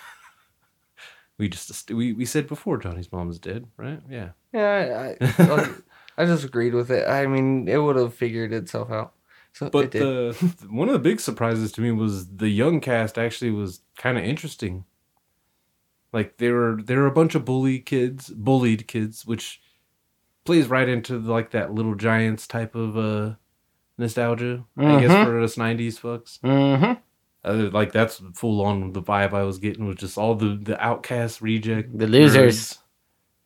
we just we, we said before Johnny's mom is dead, right? Yeah. Yeah, I, I, I just agreed with it. I mean, it would have figured itself out. So it But did. the one of the big surprises to me was the young cast actually was kind of interesting. Like they were there were a bunch of bully kids, bullied kids, which plays right into like that little giants type of uh nostalgia. I guess Mhm. for us '90s folks. mm-hmm. Uh, like that's full on the vibe I was getting was just all the the outcast reject The losers. nerds.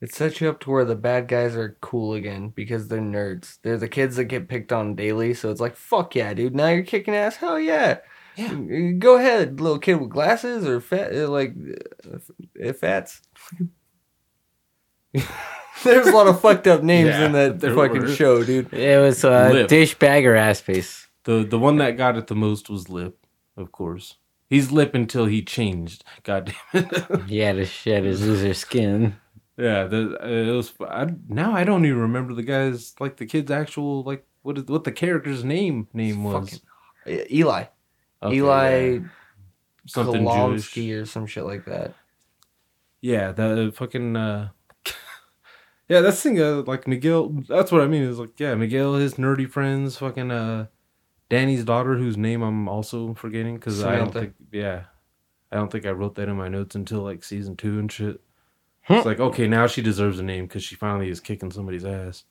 It sets you up to where the bad guys are cool again because they're nerds. They're the kids that get picked on daily, so it's like, fuck yeah, dude. Now you're kicking ass. Hell yeah. Yeah. Go ahead, little kid with glasses or fat, uh, like, uh, fats. There's a lot of fucked up names Yeah, in that fucking were. show, dude. It was uh, Lip. douchebagger ass face. The the one that got it the most was Lip, of course. He's Lip until he changed. God damn it. He had to shed his loser skin. yeah, the, uh, it was. I, now I don't even remember the guy's like the kid's actual like what is, what the character's name name was. Fucking- Uh, Eli. Okay, Eli yeah. something Jewish. Or some shit like that. Yeah, the fucking. uh Yeah, that's thing. Uh, like Miguel, that's what I mean. Is like, yeah, Miguel, his nerdy friends, fucking uh, Danny's daughter, whose name I'm also forgetting because I don't think, yeah, I don't think I wrote that in my notes until like season two and shit. Huh. It's like, okay, now she deserves a name because she finally is kicking somebody's ass.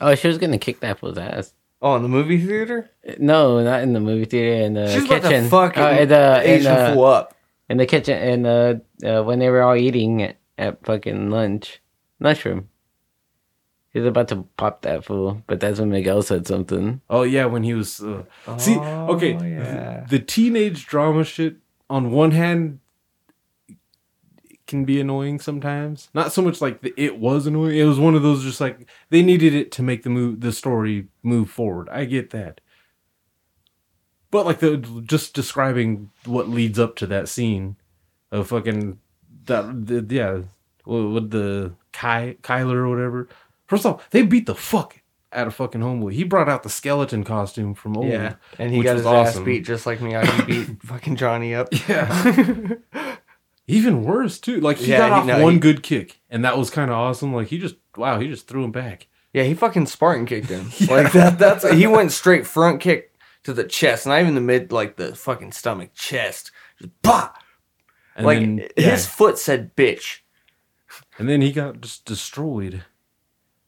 Oh, she was gonna kick that fool's ass. Oh, in the movie theater? No, not in the movie theater. In the She's about kitchen. to fucking Uh, in the in Asian the, fool up. in the kitchen. and the uh, when they were all eating at, at fucking lunch, lunchroom. He was about to pop that fool, but that's when Miguel said something. Oh yeah, when he was uh, see okay, Oh, yeah. the teenage drama shit. On one hand, can be annoying sometimes. Not so much like the, it was annoying. It was one of those just like they needed it to make the move the story move forward. I get that. But like the just describing what leads up to that scene of fucking that the, yeah with with the Ky, Kyler or whatever. First off, they beat the fuck out of fucking homeboy. He brought out the skeleton costume from old. Yeah, and he got his ass beat just like me. Miyagi beat fucking Johnny up. Yeah. Even worse too. Like he Yeah, got off no, one he- good kick, and that was kind of awesome. Like he just wow, he just threw him back. Yeah, he fucking Spartan kicked him. Like that. That's he went straight front kick to the chest, not even the mid, like the fucking stomach, chest. Just bah. And like then, his yeah. foot said "bitch." and then he got just destroyed.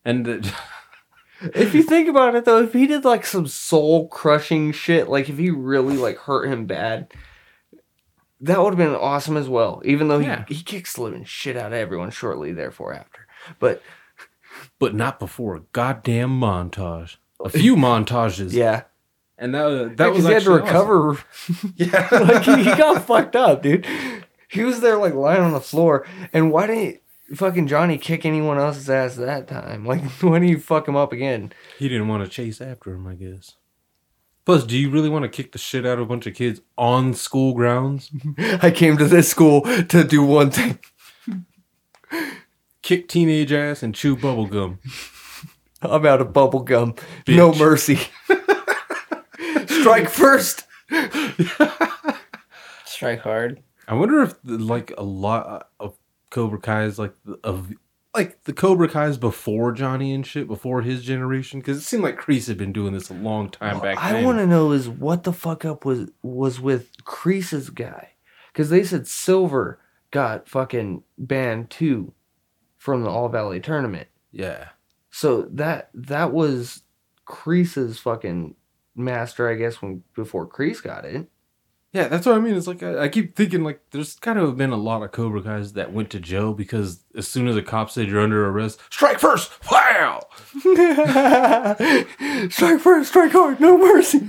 And If you think about it though, if he did like some soul crushing shit, like if he really like hurt him bad, that would have been awesome as well. Even though he, Yeah. he kicks the living shit out of everyone shortly therefore after. But but not before a goddamn montage. A few montages. yeah, And that that that was he had to recover. awesome. Yeah. like he, he got fucked up, dude. He was there like lying on the floor, and why didn't fucking Johnny kick anyone else's ass that time? Like, why didn't you fuck him up again? he didn't want to chase after him, I guess. Plus, do you really want to kick the shit out of a bunch of kids on school grounds? I came to this school to do one thing. Kick teenage ass and chew bubble gum. I'm out of bubble gum. No mercy. Strike first. Strike hard. I wonder if like a lot of Cobra Kai's like of like the Cobra Kai's before Johnny and shit before his generation because it seemed like Kreese had been doing this a long time back I want to know is what the fuck up was was with Kreese's guy, because they said Silver got fucking banned too from the All Valley tournament. yeah, So that that was Kreese's fucking master, I guess, when before Kreese got it. Yeah, that's what I mean. It's like I, I keep thinking like there's kind of been a lot of Cobra guys that went to jail because as soon as a cop said you're under arrest, strike first, wow. strike first, strike hard, no mercy.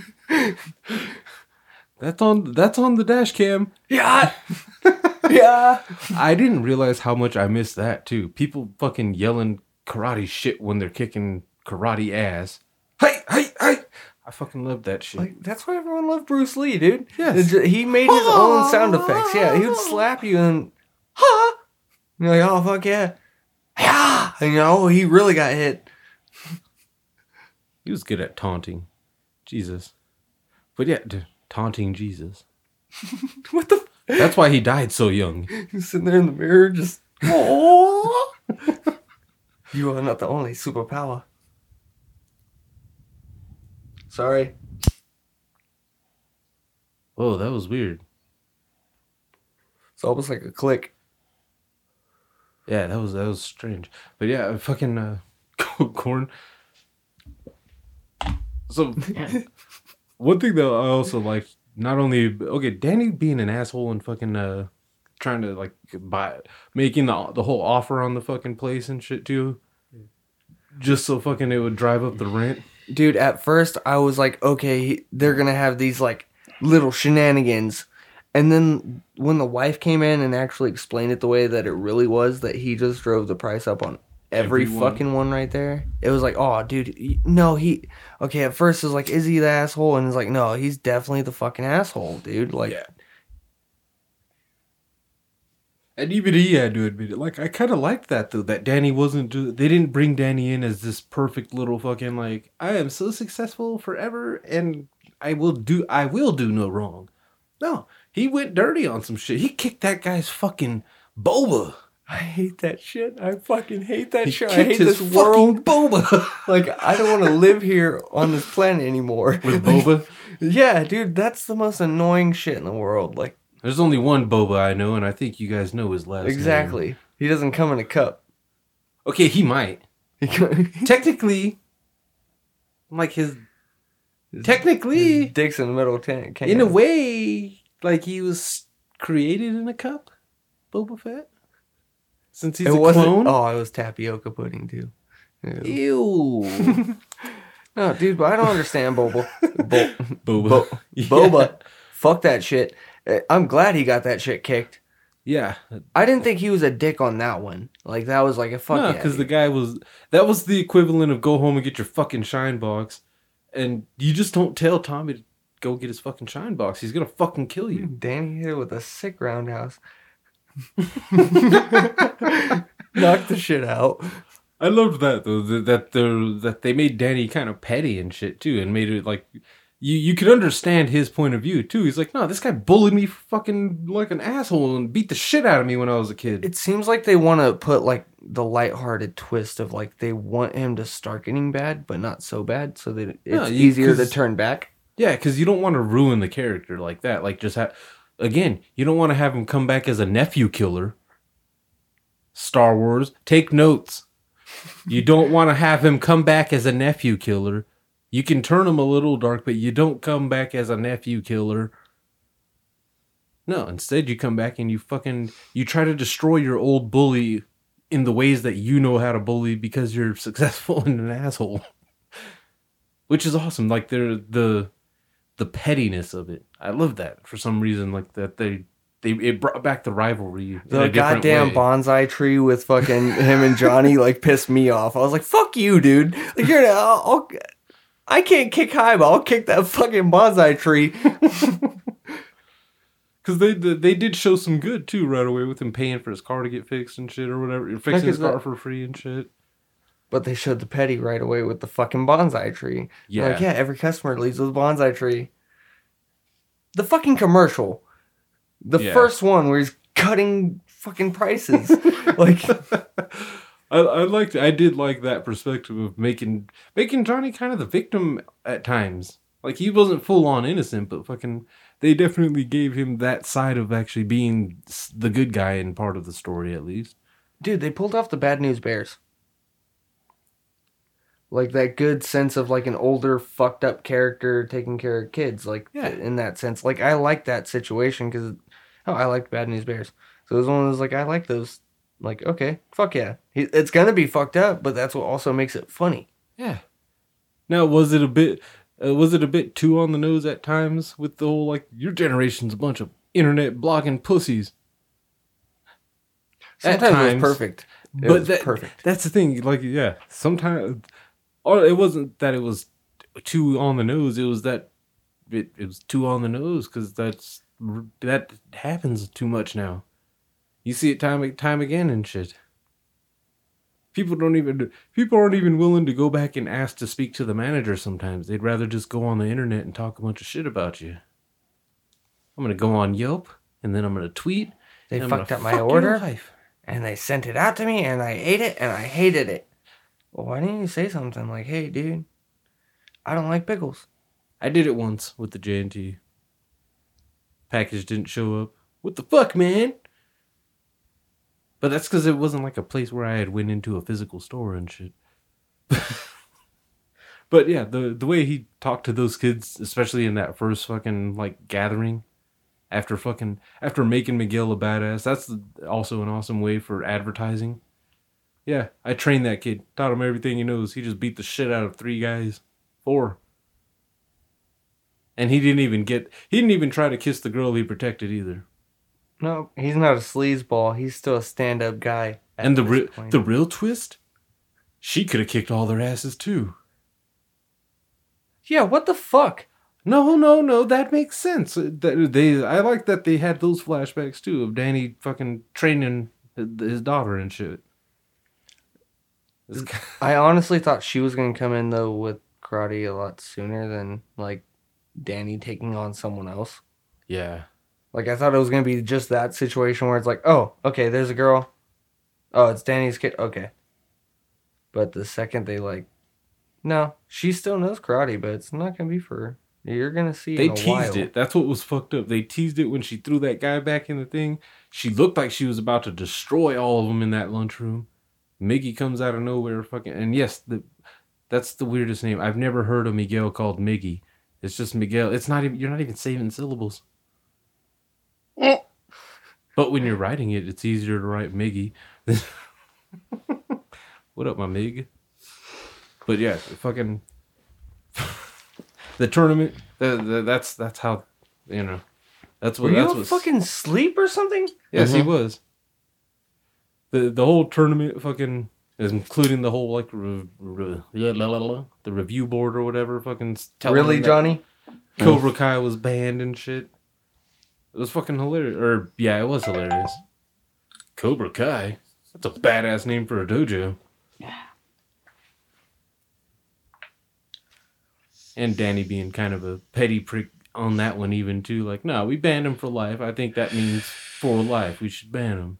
That's on that's on the dash cam. Yeah, yeah. I didn't realize how much I missed that too. People fucking yelling karate shit when they're kicking karate ass. Hey, hey, hey! I fucking love that shit. Like that's why everyone loved Bruce Lee, dude. Yes. He made his own sound effects. Yeah, he would slap you and ha. You're like, oh fuck yeah, yeah. And you know, he really got hit. he was good at taunting. Jesus. But yeah, taunting Jesus. What the? That's why he died so young. He's sitting there in the mirror, just oh. you are not the only superpower. Sorry. Oh, that was weird. It's almost like a click. Yeah, that was that was strange. But yeah, fucking uh, corn. So one thing though, I also like not only okay, Danny being an asshole and fucking uh trying to like buy making the the whole offer on the fucking place and shit too. Just so fucking it would drive up the rent. Dude, at first I was like, okay, they're gonna have these like little shenanigans. And then when the wife came in and actually explained it the way that it really was, that he just drove the price up on every Everyone. fucking one right there, it was like, oh, dude, no, he. Okay, at first it was like, is he the asshole? And it's like, no, he's definitely the fucking asshole, dude. Like, Yeah. And even he had to admit it. Like I kind of liked that though. That Danny wasn't. Do- they didn't bring Danny in as this perfect little fucking like I am so successful forever and I will do. I will do no wrong. No, he went dirty on some shit. He kicked that guy's fucking boba. I hate that shit. I fucking hate that He shit. I hate his this fucking world. boba Like, I don't want to live here on this planet anymore. with boba. Yeah, dude, that's the most annoying shit in the world. Like, There's only one boba I know, and I think you guys know his last name. exactly. He doesn't come in a cup. Okay, he might. He Technically, like his. Technically, Dick's in the middle can. in a way, like he was created in a cup, Boba Fett. Since he's it a wasn't. clone. Oh, it was tapioca pudding too. Ew. No, dude, but I don't understand Boba. Bo- Boba. Bo- Yeah. Boba. Fuck that shit. Uh, I'm glad he got that shit kicked. Yeah. I didn't think he was a dick on that one. Like that was like a fuck No, yeah. because the guy was that was the equivalent of go home and get your fucking shine box, and you just don't tell Tommy to go get his fucking shine box. He's gonna fucking kill you. Danny hit it with a sick roundhouse. Knocked the shit out. I loved that though that that, that they made Danny kind of petty and shit too, and made it like you you could understand his point of view too. He's like, no, this guy bullied me fucking like an asshole and beat the shit out of me when I was a kid. It seems like they want to put like the lighthearted twist of like they want him to start getting bad, but not so bad, so that it's No, you- easier to turn back. Yeah, because you don't want to ruin the character like that. Like, just have again, you don't want to have him come back as a nephew killer. Star Wars, take notes. You don't want to have him come back as a nephew killer. You can turn them a little dark, but you don't come back as a nephew killer. No, instead you come back and you fucking you try to destroy your old bully in the ways that you know how to bully because you're successful and an asshole. Which is awesome. Like they're the the pettiness of it. I love that for some reason. Like that they they it brought back the rivalry. The goddamn way. bonsai tree with fucking him and Johnny like pissed me off. I was like, "Fuck you, dude! Like you're, uh, I'll, I'll, I can't kick high, but I'll kick that fucking bonsai tree." Because they they did show some good too right away with him paying for his car to get fixed and shit or whatever, fixing his car that? for free and shit. But they showed the petty right away with the fucking bonsai tree. Yeah. Like, yeah, every customer leaves with a bonsai tree. The fucking commercial. The Yeah. first one where he's cutting fucking prices. like, I, I liked I did like that perspective of making making Johnny kind of the victim at times. Like he wasn't full on innocent, but fucking they definitely gave him that side of actually being the good guy in part of the story at least. dude, they pulled off the bad news bears. Like that good sense of like an older fucked up character taking care of kids. Like Yeah. in that sense. Like I like that situation because oh, I liked bad news bears. So it was one of those like I like those. Like okay, fuck yeah, He- it's gonna be fucked up, but that's what also makes it funny. Yeah. Now, was it a bit? Uh, was it a bit too on the nose at times with the whole like your generation's a bunch of internet blogging pussies? At Sometimes it times. was perfect. It but was that, perfect. That's the thing. Like, yeah, sometimes, or it wasn't that it was too on the nose. It was that it, it was too on the nose because that's that happens too much now. You see it time time again and shit. People don't even people aren't even willing to go back and ask to speak to the manager. Sometimes they'd rather just go on the internet and talk a bunch of shit about you. I'm gonna go on Yelp and then I'm gonna tweet. They and fucked up my fuck order. life. and they sent it out to me and I ate it and I hated it. Well, why didn't you say something like, "Hey, dude, I don't like pickles." I did it once with the J&T. Package didn't show up. What the fuck, man? But that's because it wasn't like a place where I had went into a physical store and shit. but yeah, the the way he talked to those kids, especially in that first fucking like gathering, after fucking after making Miguel a badass, that's also an awesome way for advertising. Yeah, I trained that kid, taught him everything he knows. He just beat the shit out of three guys, four. And he didn't even get he didn't even try to kiss the girl he protected either. No, he's not a sleazeball. He's still a stand-up guy. And the real the real twist, she could have kicked all their asses too. yeah, what the fuck? No, no, no, that makes sense. Uh, That they I like that they had those flashbacks too of Danny fucking training his daughter and shit. I honestly thought she was gonna come in though with karate a lot sooner than like Danny taking on someone else. yeah. Like I thought it was gonna be just that situation where it's like, oh, okay, there's a girl. Oh, it's Danny's kid. Okay. But the second they like, no, she still knows karate, but it's not gonna be for her. You're gonna see They teased while. it. That's what was fucked up. They teased it when she threw that guy back in the thing. She looked like she was about to destroy all of them in that lunchroom. Miggy comes out of nowhere, fucking, and yes, the that's the weirdest name. I've never heard of Miguel called Miggy. It's just Miguel. It's not even. You're not even saving syllables. But when you're writing it, it's easier to write Miggy. what up, my Mig? But yeah, fucking the tournament. The, the, that's that's how you know. That's what Were that's you what. fucking sleep or something? yes, he uh-huh. was. The the whole tournament fucking including the whole like re, re, la, la, la, la, the review board or whatever fucking really, Johnny? Cobra mm. Kai was banned and shit. It was fucking hilarious. Or yeah, it was hilarious. Cobra Kai. That's a badass name for a dojo. Yeah. And Danny being kind of a petty prick on that one, even too. Like, no, we banned him for life. I think that means for life. We should ban him.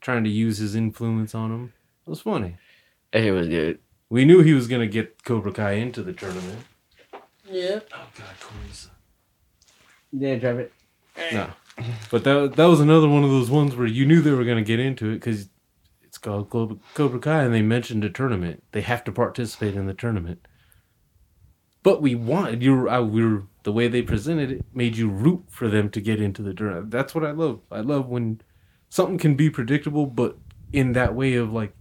Trying to use his influence on him. It was funny. That shit was good. We knew he was gonna get Cobra Kai into the tournament. Yeah. Oh god, Corey's Yeah, drive it. No, but that that was another one of those ones where you knew they were going to get into it because it's called Cobra, Kai, and they mentioned a tournament. They have to participate in the tournament. But we wanted you. I, we were the way they presented it made you root for them to get into the tournament. That's what I love. I love when something can be predictable, but in that way of like,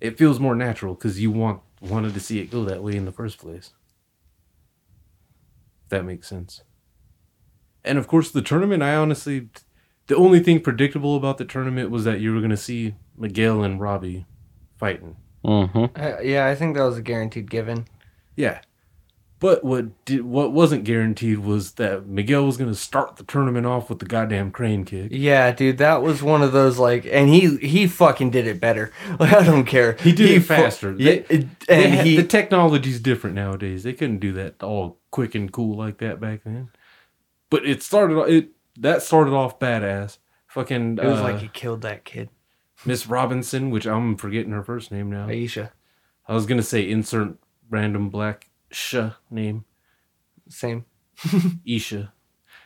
it feels more natural because you want wanted to see it go that way in the first place. If that makes sense. And of course, the tournament, I honestly, the only thing predictable about the tournament was that you were going to see Miguel and Robbie fighting. Mm-hmm. Uh, yeah, I think that was a guaranteed given. Yeah. But what did what wasn't guaranteed was that Miguel was going to start the tournament off with the goddamn crane kick. Yeah, dude, that was one of those like, and he he fucking did it better. Like, I don't care. He did it fu- faster. Yeah, They- it- They and had- he the technology's different nowadays. They couldn't do that all quick and cool like that back then. But it started it that started off badass. Fucking it was uh, like he killed that kid, Miss Robinson, which I'm forgetting her first name now. Aisha. I was gonna say insert random black sh name Same. Isha,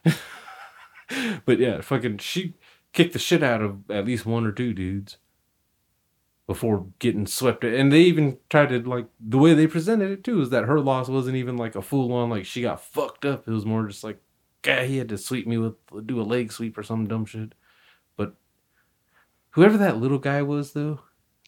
but yeah, fucking she kicked the shit out of at least one or two dudes before getting swept. And they even tried to like the way they presented it too is that her loss wasn't even like a full on like she got fucked up. It was more just like, guy he had to sweep me with do a leg sweep or some dumb shit. But whoever that little guy was though,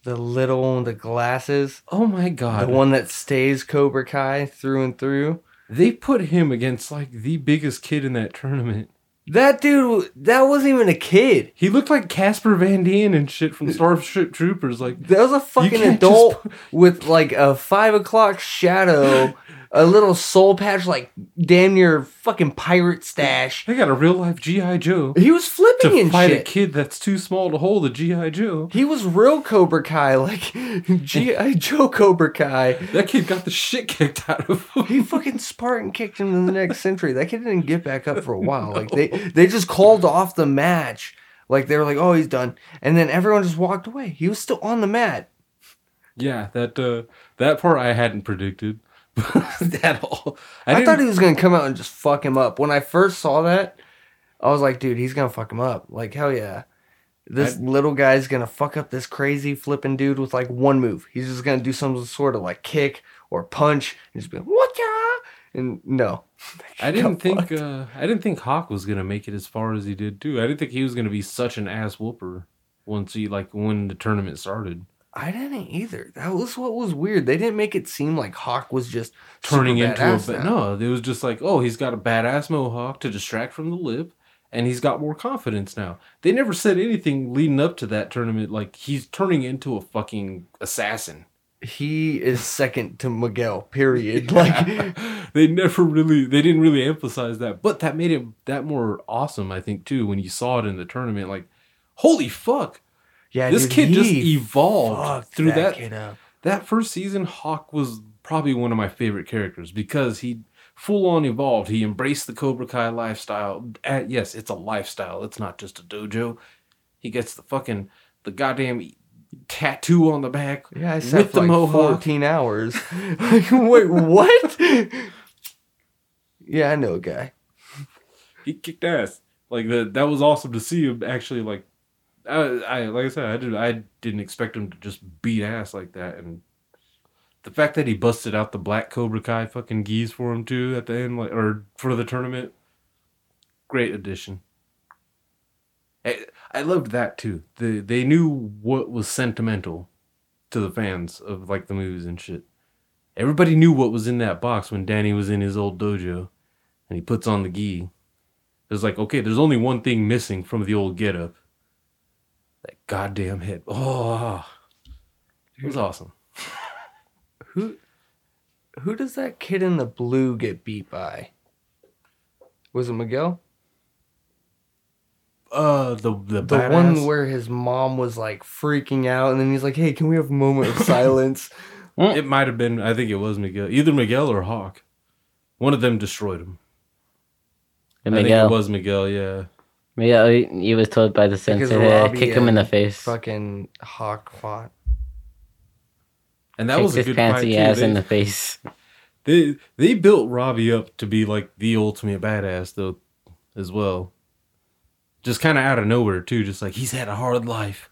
The little one with the glasses, oh my god, the one that stays Cobra Kai through and through. They put him against like the biggest kid in that tournament. That dude, that wasn't even a kid. He looked like Casper Van Dien and shit from Starship Troopers. Like That was a fucking adult just with like a five o'clock shadow, a little soul patch, like damn near fucking pirate stash. they got a real life GI Joe He was flipping to and fight a kid that's too small to hold a GI Joe. He was real Cobra Kai, like G.I. Joe Cobra Kai. That kid got the shit kicked out of him. He fucking Spartan kicked him in the next century. That kid didn't get back up for a while. Like they they just called off the match. Like they were like, oh, he's done, and then everyone just walked away. He was still on the mat. yeah, that uh, that part I hadn't predicted at all. I, didn't- thought he was gonna come out and just fuck him up. When I first saw that, I was like, dude, he's gonna fuck him up. Like hell yeah. This little guy's gonna fuck up this crazy flipping dude with like one move. He's just gonna do some sort of like kick or punch and just be like, what And no. I didn't think uh, I didn't think Hawk was gonna make it as far as he did too. I didn't think he was gonna be such an ass whooper once he like when the tournament started. I didn't either. That was what was weird. They didn't make it seem like Hawk was just turning into a ba- no. It was just like, oh, he's got a badass mohawk to distract from the lip, and he's got more confidence now. They never said anything leading up to that tournament. Like he's turning into a fucking assassin. He is second to Miguel. Period. Like they never really, they didn't really emphasize that, but that made it that more awesome. I think too when you saw it in the tournament. Like, holy fuck, yeah, this dude, kid just evolved through that. up. that first season, Hawk was probably one of my favorite characters because he full on evolved. He embraced the Cobra Kai lifestyle. Uh, yes, it's a lifestyle. It's not just a dojo. He gets the fucking the goddamn tattoo on the back. Yeah, I sat with for the like mohawk. 14 hours. Like, Wait, what? yeah, I know a guy. He kicked ass. Like that. That was awesome to see him actually like. I, I like I said, I did. I didn't expect him to just beat ass like that, and the fact that he busted out the black Cobra Kai fucking gis for him too at the end, like or for the tournament, great addition. I, I loved that too. The they knew what was sentimental to the fans of like the movies and shit. Everybody knew what was in that box when Danny was in his old dojo, and he puts on the gi. It was like, okay, there's only one thing missing from the old getup. That goddamn hit. Oh, it was awesome. Who who does that kid in the blue get beat by? Was it Miguel? Uh, the the, The badass- one where his mom was like freaking out, and then he's like, "Hey, can we have a moment of silence?" it might have been. I think it was Miguel, either Miguel or Hawk. One of them destroyed him. And I think it was Miguel. Yeah. Miguel, he he was told by the Because sensei to Robbie kick him in the and face. Fucking Hawk fought. And that Kicked was a his good fight fancy too. ass They- in the face. They they built Robbie up to be like the ultimate badass though, as well. Just kind of out of nowhere too. Just like he's had a hard life.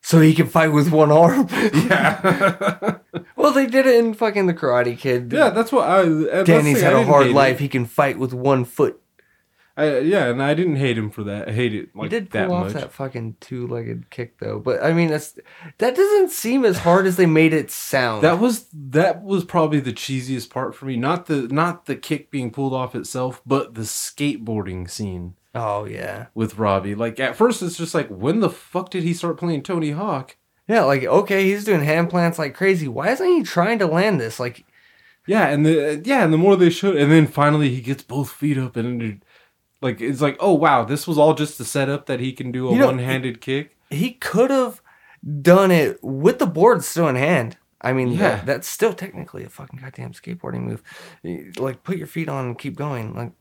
So he can fight with one arm. Yeah, well, they did it in fucking the Karate Kid. yeah. That's what I. Uh, that's Danny's the thing, had I a didn't hard hate life. Him. He can fight with one foot. I, yeah, and I didn't hate him for that. I hate it like he did that pull off much. that fucking two-legged kick though. But I mean, that's that doesn't seem as hard as they made it sound. That was that was probably the cheesiest part for me. Not the not the kick being pulled off itself, but the skateboarding scene oh yeah, with Robbie. Like at first, it's just like, when the fuck did he start playing Tony Hawk? yeah. Like okay, he's doing hand plants like crazy. Why isn't he trying to land this? Like Yeah, and the yeah, and the more they showed, and then finally he gets both feet up, and it- like it's like, oh wow, this was all just the setup that he can do a You know, one-handed kick. he could have done it with the board still in hand. I mean, Yeah. that, that's still technically a fucking goddamn skateboarding move. Like, put your feet on and keep going. Like,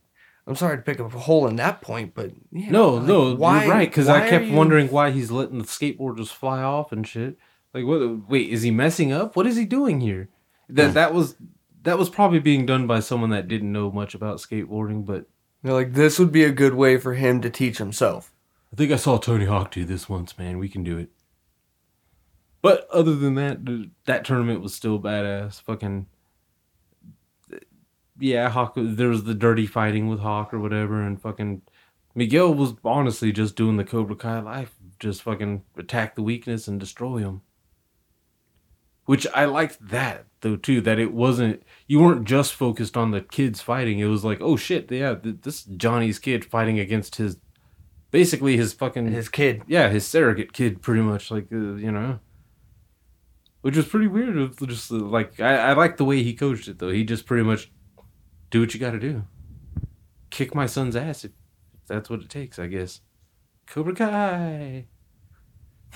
I'm sorry to pick up a hole in that point, but yeah, No, like, no, why- you're right because I kept you- wondering why he's letting the skateboard just fly off and shit. Like, what? Wait, is he messing up? What is he doing here? That that was that was probably being done by someone that didn't know much about skateboarding, but They're like, this would be a good way for him to teach himself. I think I saw Tony Hawk do this once, man. We can do it. But other than that, th- that tournament was still badass. Fucking yeah, Hawk. There was the dirty fighting with Hawk or whatever, and fucking Miguel was honestly just doing the Cobra Kai life, just fucking attack the weakness and destroy him. Which I liked that though too. That it wasn't you weren't just focused on the kids fighting. It was like, oh shit, yeah, this Johnny's kid fighting against his, basically his fucking His kid. yeah, his surrogate kid, pretty much like uh, you know, which was pretty weird. Just uh, like I, I like the way he coached it though. He just pretty much do what you got to do, kick my son's ass if, if that's what it takes, I guess. Cobra Kai.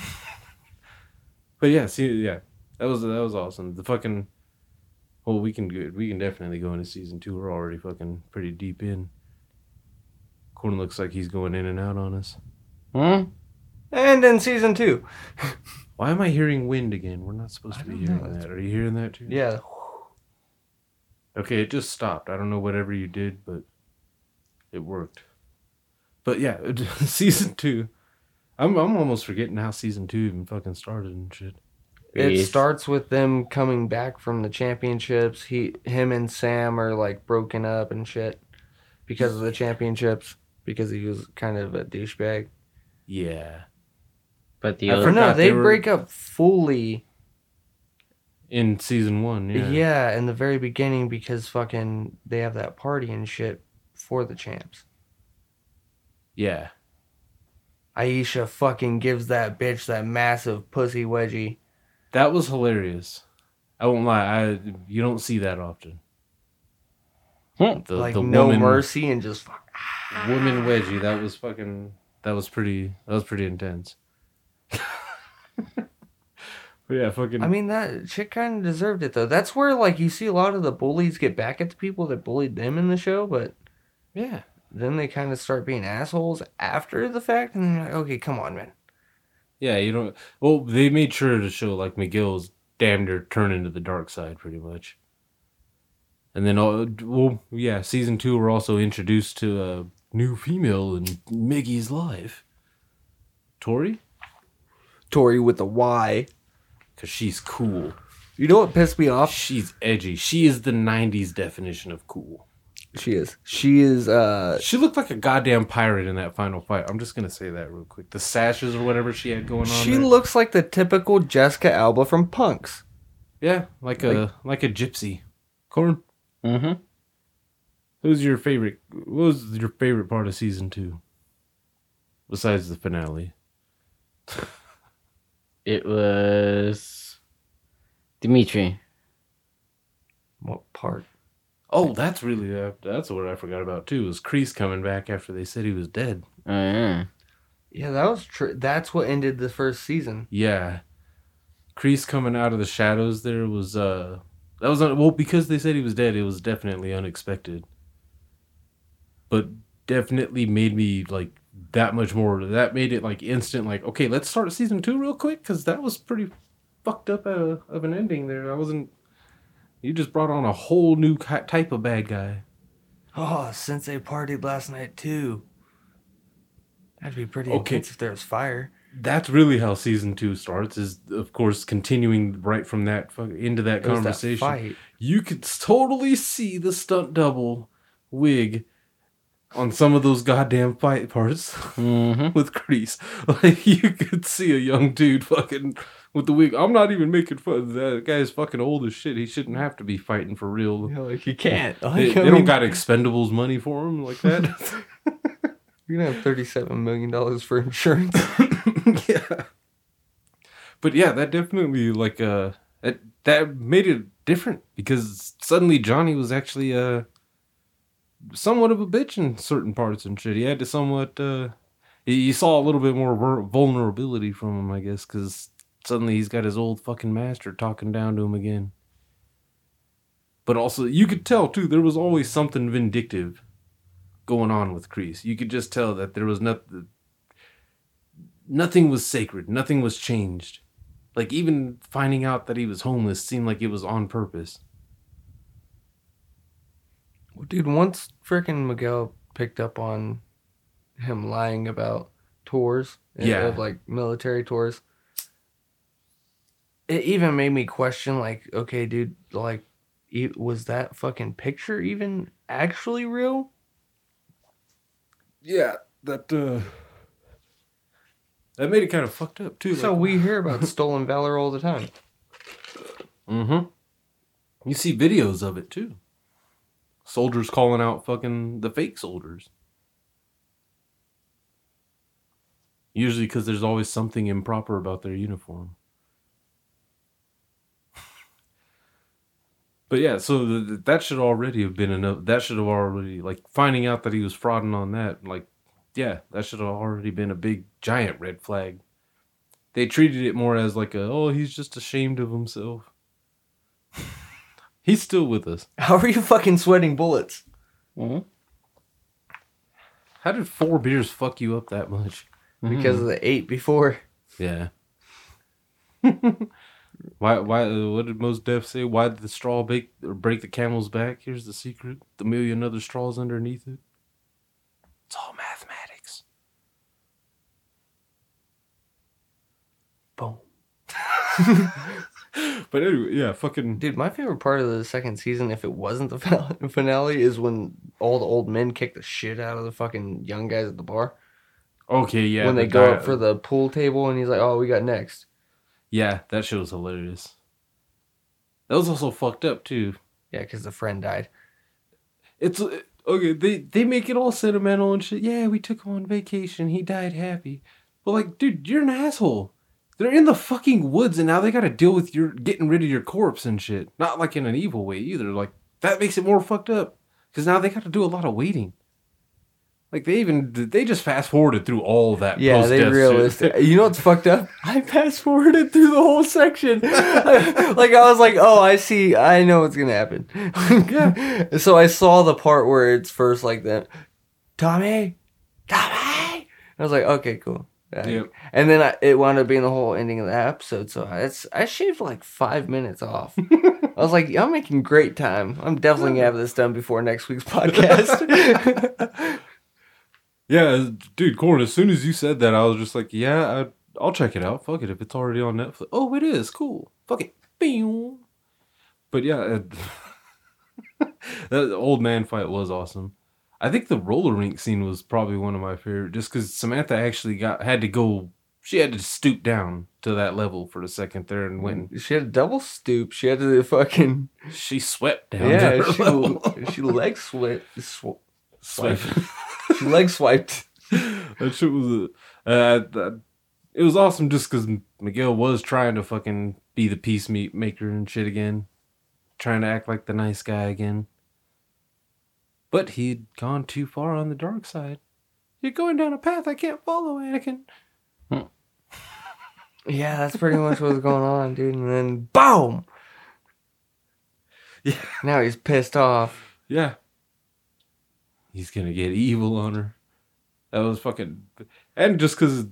but yeah, see, yeah, that was that was awesome. The fucking, well, we can go, we can definitely go into season two. We're already fucking pretty deep in. Corn looks like he's going in and out on us. Hmm? And in season two. Why am I hearing wind again? We're not supposed to be don't know. hearing that. Are you hearing that too? Yeah. Okay, it just stopped. I don't know whatever you did, but it worked. But yeah, season two. I'm I'm almost forgetting how season two even fucking started and shit. It starts with them coming back from the championships. He, him, and Sam are like broken up and shit because of the championships. Because he was kind of a douchebag. Yeah. But the I old, Or no, they they were- break up fully. In season one, yeah. Yeah. in the very beginning because fucking they have that party and shit for the champs. Yeah. Aisha fucking gives that bitch that massive pussy wedgie. That was hilarious. I won't lie. I you don't see that often. Hmm. The like the no woman mercy and just fuck. woman wedgie. That was fucking. That was pretty. That was pretty intense. but yeah, fucking. I mean that chick kind of deserved it though. That's where like you see a lot of the bullies get back at the people that bullied them in the show, but yeah. then they kind of start being assholes after the fact, and they're like, okay, come on, man. Yeah, you don't. Well, they made sure to show like Miguel's damn near turning to the dark side, pretty much. And then, uh, well, yeah, season two, we're also introduced to a new female in Miggy's life, Tori, Tori with the Y. because she's cool. You know what pissed me off? She's edgy. She is the '90s definition of cool. She is. She is. uh She looked like a goddamn pirate in that final fight. I'm just gonna say that real quick. The sashes or whatever she had going on. She there. looks like the typical Jessica Alba from Punks. yeah, like a like a gypsy. Corn, Mm-hmm. who's your favorite? What was your favorite part of season two? Besides the finale. It was Dimitri. What part? Oh, that's really uh, that's what I forgot about too. Was Kreese coming back after they said he was dead? Oh yeah. Yeah, that was true. That's what ended the first season. Yeah, Kreese coming out of the shadows. There was uh that was un- well because they said he was dead. It was definitely unexpected, but definitely made me like that much more. That made it like instant. Like okay, let's start season two real quick because that was pretty fucked up uh, of an ending there. I wasn't. You just brought on a whole new type of bad guy. Oh, since they partied last night too. That'd be pretty Okay. intense if there was fire. that's really how season two starts is of course continuing right from that fu- into that It was that conversation fight. you could totally see the stunt double wig on some of those goddamn fight parts Mm-hmm. with Kreese. Like you could see a young dude fucking with the wig. I'm not even making fun. Of that guy's fucking old as shit. He shouldn't have to be fighting for real. Know, like you can't. They, Like, they I don't got Expendables money for him like that. You're gonna have thirty-seven million dollars for insurance. yeah. But yeah, that definitely like uh that that made it different because suddenly Johnny was actually uh somewhat of a bitch in certain parts and shit. He had to somewhat uh you saw a little bit more vulnerability from him, I guess, because suddenly he's got his old fucking master talking down to him again. But also, you could tell too, there was always something vindictive going on with Kreese. You could just tell that there was nothing nothing was sacred, nothing was changed. Like even finding out that he was homeless seemed like it was on purpose. Well, dude, once frickin' Miguel picked up on him lying about tours, Yeah. of like military tours, it even made me question, like, okay, dude, like, e- was that fucking picture even actually real? Yeah, that uh that made it kind of fucked up too. So we hear about stolen valor all the time. Mm-hmm. You see videos of it too. Soldiers calling out fucking the fake soldiers. Usually because there's always something improper about their uniform. But yeah, so th- th- that should already have been enough. That should have already, like, finding out that he was frauding on that, like, yeah, that should have already been a big, giant red flag. They treated it more as like a, oh, he's just ashamed of himself. He's still with us. How are you fucking sweating bullets? Mm-hmm. How did four beers fuck you up that much? Because of the eight before. Yeah. why? Why? uh, What did Mos Def say? Why did the straw break or break the camel's back? Here's the secret: the million other straws underneath it. It's all mathematics. Boom. But anyway, yeah, fucking. Dude, my favorite part of the second season, if it wasn't the finale, is when all the old men kick the shit out of the fucking young guys at the bar. Okay, yeah. when the they go di- up for the pool table and he's like, "Oh, we got next." Yeah, that show was hilarious. That was also fucked up too. Yeah, because the friend died. It's uh, okay. They they make it all sentimental and shit. Yeah, we took him on vacation. He died happy. But like, dude, you're an asshole. They're in the fucking woods and now they got to deal with your getting rid of your corpse and shit. Not like in an evil way either. Like that makes it more fucked up because now they got to do a lot of waiting. Like they even they just fast forwarded through all that. Yeah, they realistic. shit. You know what's fucked up? I fast forwarded through the whole section. like I was like, "Oh, I see. I know what's gonna happen." yeah. So I saw the part where it's first like that, Tommy, Tommy. I was like, "Okay, cool." Yeah. Yep. And then I, it wound up being the whole ending of the episode. So it's I shaved like five minutes off. I was like, I'm making great time. I'm definitely gonna have this done before next week's podcast. Yeah, dude, Corn. As soon as you said that, I was just like, yeah, I, I'll check it out. Fuck it, if it's already on Netflix. Oh, it is cool. Fuck it. Pew. But yeah, uh, that old man fight was awesome. I think the roller rink scene was probably one of my favorite, just because Samantha actually got had to go she had to stoop down to that level for a second there, and when She had a double stoop. She had to fucking she swept down, yeah. She she leg swept. Sw- Swept. she leg swiped. that shit was a, uh, that, it was awesome just because Miguel was trying to fucking be the peace maker and shit again, trying to act like the nice guy again. But he'd gone too far on the dark side. You're going down a path I can't follow, Anakin. Yeah, that's pretty much what's going on, dude. And then boom. Yeah. Now he's pissed off. Yeah. He's gonna get evil on her. That was fucking, and just because,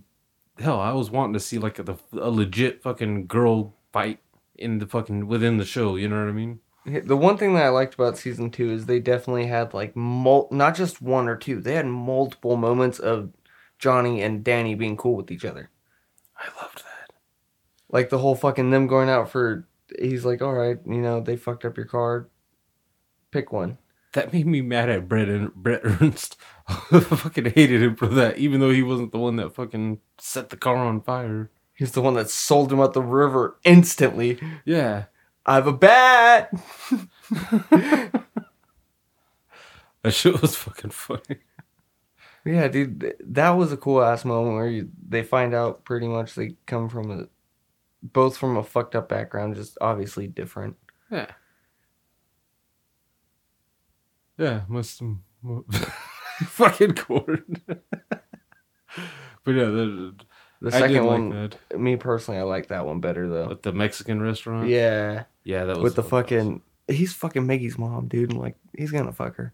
hell, I was wanting to see like a, a legit fucking girl fight in the fucking within the show. You know what I mean? The one thing that I liked about season two is they definitely had like mul- not just one or two. They had multiple moments of Johnny and Danny being cool with each other. I loved that. Like the whole fucking them going out for. He's like, all right, you know, they fucked up your car. Pick one. That made me mad at Bret and Bret Ernst. I fucking hated him for that, even though he wasn't the one that fucking set the car on fire. He's the one that sold him out the river instantly. Yeah, I have a bat. that shit was fucking funny. Yeah, dude, that was a cool ass moment where you, they find out pretty much they come from a, both from a fucked up background, just obviously different. Yeah. Yeah, must fucking cord. but yeah, the, The second like one, that. me personally, I like that one better though. With the Mexican restaurant. Yeah, yeah, that was with the fucking fucking, he's fucking Maggie's mom, dude. and like, he's gonna fuck her.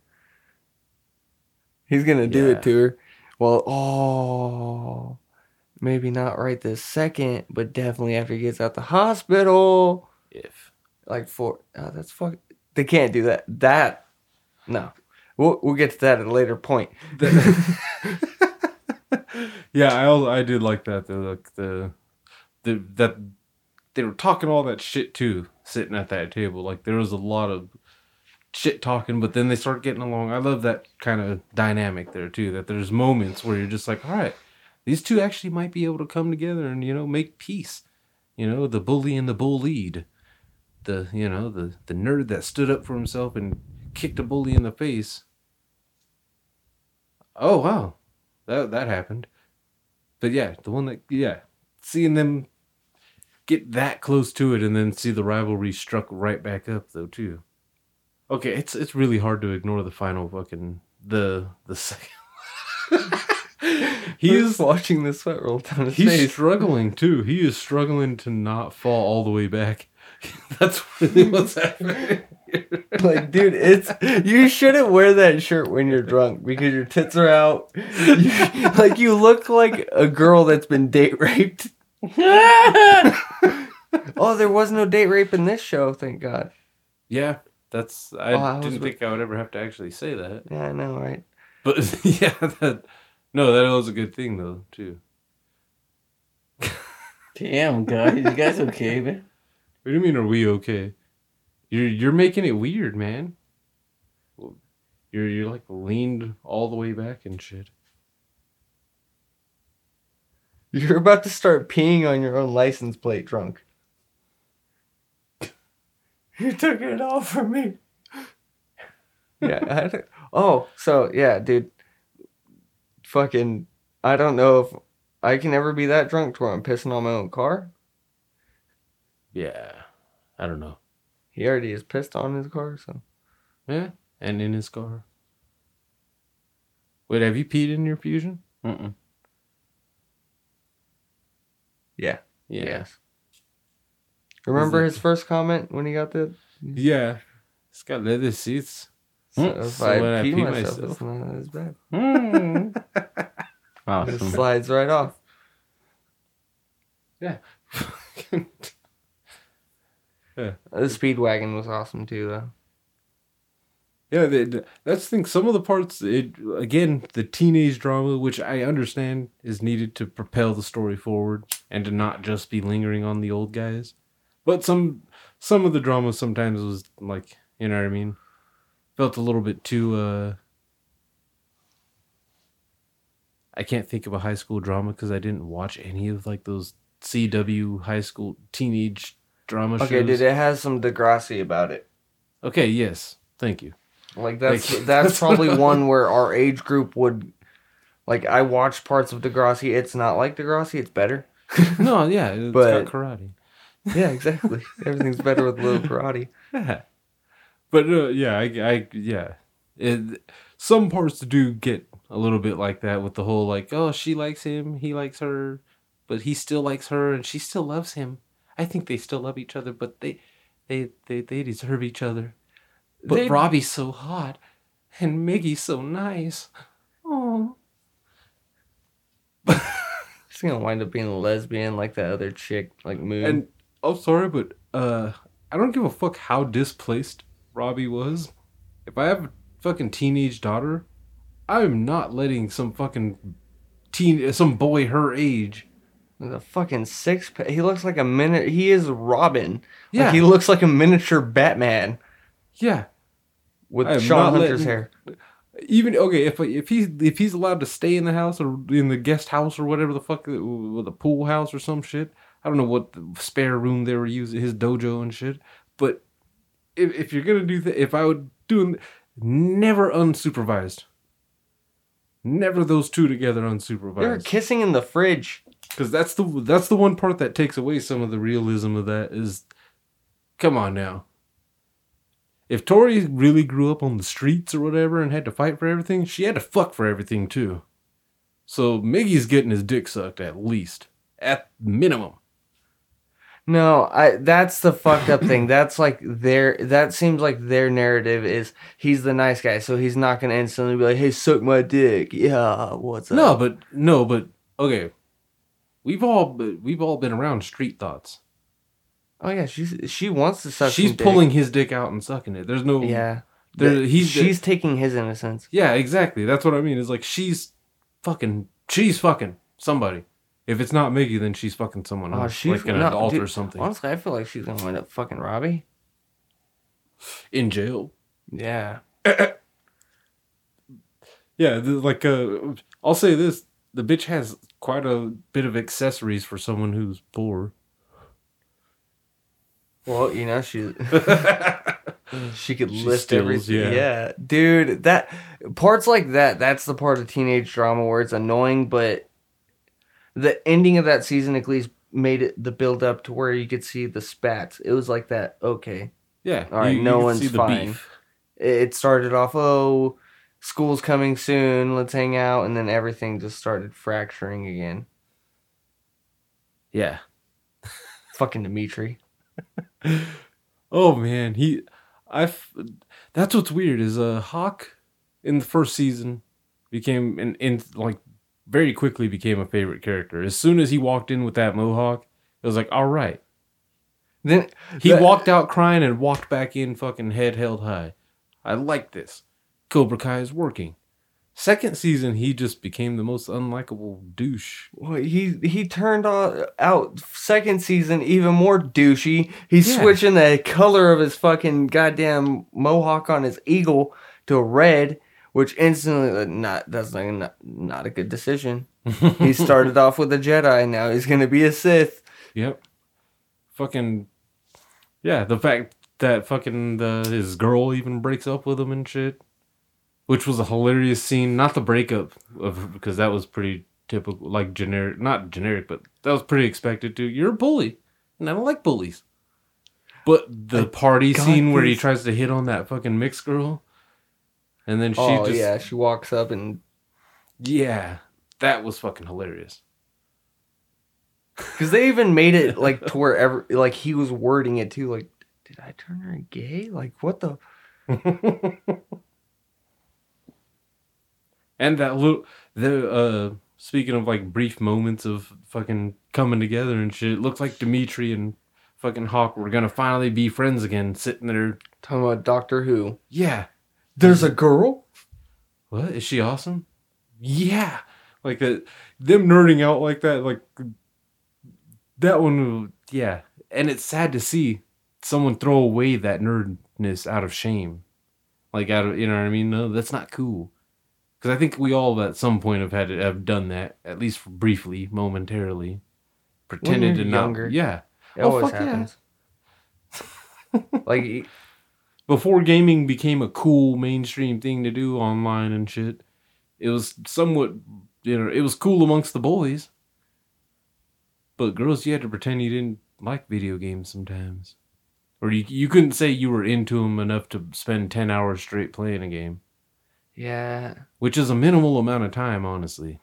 He's gonna do Yeah. it to her. Well, oh, maybe not right this second, but definitely after he gets out the hospital. if like for oh, that's fuck. They can't do that. That no. We'll we'll get to that at a later point. yeah, I I did like that. The like the the that they were talking all that shit too, sitting at that table. Like there was a lot of shit talking, but then they start getting along. I love that kind of dynamic there too. That there's moments where you're just like, all right, these two actually might be able to come together and you know make peace. You know, the bully and the bullied. The you know the the nerd that stood up for himself and kicked a bully in the face. Oh wow, that that happened. But yeah, the one that yeah, seeing them get that close to it and then see the rivalry struck right back up though too. Okay, it's it's really hard to ignore the final fucking the the second. he is watching the sweat roll down his he's face. He's struggling too. He is struggling to not fall all the way back. That's really what's happening. like, dude, it's you shouldn't wear that shirt when you're drunk because your tits are out. You- like you look like a girl that's been date raped. oh, there was no date rape in this show, thank God. Yeah, that's I, Oh, I didn't with- think I would ever have to actually say that. Yeah, I know, right? But yeah, that no, that was a good thing though too. Damn, guys, you guys okay, man? What do you mean? Are we okay? You're you're making it weird, man. You're you're like leaned all the way back and shit. You're about to start peeing on your own license plate drunk. You took it all from me. yeah. I don't- oh, so yeah, dude. Fucking, I don't know if I can ever be that drunk to where I'm pissing on my own car. Yeah, I don't know. He already is pissed on his car, so Yeah, and in his car. Wait, have you peed in your fusion? Mm-mm. yeah. Yeah. Yes. Remember his first comment when he got the? Yeah. It's got leather seats. So Mm. if So I when I pee pee myself, myself- it's not as bad. Mm. It slides right off. Yeah. The speedwagon was awesome too, though. Yeah, the, that's the thing. Some of the parts, it again, the teenage drama, which I understand is needed to propel the story forward and to not just be lingering on the old guys. But some some of the drama sometimes was like, you know what I mean? Felt a little bit too. uh I can't think of a high school drama because I didn't watch any of like those CW high school teenage drama Okay, shows. dude, it has some Degrassi about it. Okay, yes, thank you. Like that's that's probably one where our age group would like I watched parts of Degrassi. It's not like Degrassi, it's better. No, yeah, it's But- got karate. Yeah, exactly. Everything's better with a little karate. Yeah. But uh, yeah, I, I yeah, it, some parts do get a little bit like that with the whole like, oh, she likes him, he likes her, but he still likes her, and she still loves him. I think they still love each other, but they, they, they, they deserve each other. But They- Robbie's so hot, and Miggy's so nice. Oh, She's gonna wind up being a lesbian like that other chick, like Moon. and oh, sorry, but uh, I don't give a fuck how displaced Robbie was. If I have a fucking teenage daughter, I'm not letting some fucking teen, some boy her age. The fucking six pack. He looks like a minute. He is Robin. Yeah. Like he looks like a miniature Batman Yeah, with I am Sean not Hunter's letting- hair. even okay if if he's if he's allowed to stay in the house or in the guest house or whatever the fuck uh, with a pool house or some shit. I don't know what the spare room they were using his dojo and shit. But if if you're gonna do that, if I would do never unsupervised, never those two together unsupervised. They were unsupervised. kissing in the fridge. Because that's the that's the one part that takes away some of the realism of that. Is come on now. If Tori really grew up on the streets or whatever and had to fight for everything, she had to fuck for everything too. So Miggy's getting his dick sucked at least, at minimum. No, I that's the fucked up thing. That's like their that seems like their narrative is he's the nice guy, so he's not gonna instantly be like, Hey, suck my dick. Yeah, what's up? No, but no, but okay. We've all we've all been around street thoughts. Oh yeah, she's she wants to suck She's some dick. pulling his dick out and sucking it. There's no Yeah. There, Th- he's she's taking his innocence. Yeah, exactly. That's what I mean. It's like she's fucking she's fucking somebody. If it's not Miggy, then she's fucking someone Oh, else, she's like an no, adult dude, or something Honestly, I feel like she's gonna wind up fucking Robbie. in jail. Yeah. Yeah, like uh, I'll say this: the bitch has quite a bit of accessories for someone who's poor. Well, you know, she she could She lift stills, everything. yeah. Yeah. dude, that parts like that. That's the part of teenage drama where it's annoying, but the ending of that season at least made it the build up to where you could see the spats. It was like that. Okay, Yeah, All right, no can one's fine. it started off. Oh, school's coming soon. Let's hang out, and then everything just started fracturing again. Yeah. Fucking Dimitri. Oh man, he, I That's what's weird is uh Hawk in the first season became and in like very quickly became a favorite character. As soon as he walked in with that mohawk, it was like all right. Then He that- walked out crying and walked back in fucking head held high. I like this. Cobra Kai is working. Second season, he just became the most unlikable douche. Well, he he turned on, out second season even more douchey. He's Yeah. switching the color of his fucking goddamn mohawk on his eagle to red, which instantly uh, not that's not not, not a good decision. he started off with a Jedi, now he's gonna be a Sith. Yep. Fucking yeah, the fact that fucking the his girl even breaks up with him and shit, which was a hilarious scene. Not the breakup of because that was pretty typical, like generic, not generic, but that was pretty expected too. You're a bully, and I don't like bullies. But the party got scene where he tries to hit on that fucking mixed girl, and then she oh just yeah, she walks up and yeah, that was fucking hilarious. because they even made it like to where ever like he was wording it too. Like, did I turn her gay? Like, what the? And that little the uh speaking of like brief moments of fucking coming together and shit, it looks like Dimitri and fucking Hawk were gonna finally be friends again, sitting there. Talking about Doctor Who. Yeah. There's a girl. What? Is she awesome? Yeah. Like that them nerding out like that, like that one yeah. And it's sad to see someone throw away that nerdness out of shame. Like out of you know what I mean? No, that's not cool. Because I think we all at some point have had have done that at least briefly, momentarily, pretended to not. younger. Yeah, It Oh, always fuck yeah. happens. like before gaming became a cool mainstream thing to do online and shit, it was somewhat, you know, it was cool amongst the boys. But girls, you had to pretend you didn't like video games sometimes, or you you couldn't say you were into them enough to spend ten hours straight playing a game, yeah, which is a minimal amount of time, honestly.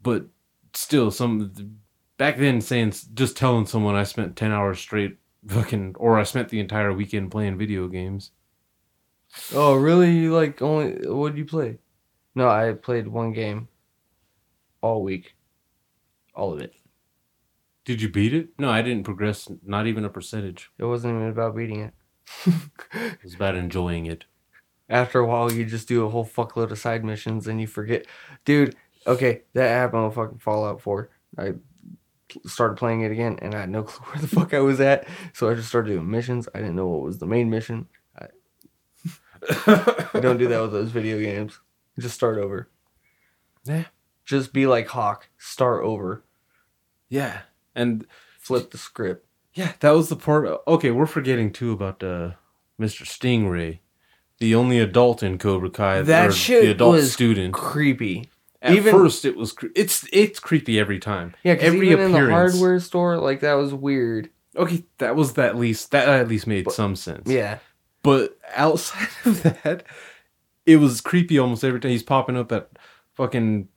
But still, some back then saying just telling someone I spent ten hours straight fucking, or I spent the entire weekend playing video games. Oh, really? You like only what did you play? No, I played one game all week. All of it. Did you beat it? No, I didn't progress. Not even a percentage. It wasn't even about beating it. It was about enjoying it. After a while, you just do a whole fuckload of side missions and you forget. Dude, okay, that happened with fucking Fallout 4. I started playing it again and I had no clue where the fuck I was at. So I just started doing missions. I didn't know what was the main mission. I, I don't do that with those video games. Just start over. Yeah. Just be like Hawk. Start over. Yeah, and Flip the script. yeah, that was the part. Okay, we're forgetting too about uh, Mr. Stingray, the only adult in Cobra Kai. That shit the adult was student. Creepy. At even- first, it was cre- it's it's creepy every time. Yeah, every even in the appearance. hardware store, like that was weird. Okay, that was at least that at least made some sense. Yeah. But outside of that, it was creepy almost every time he's popping up at fucking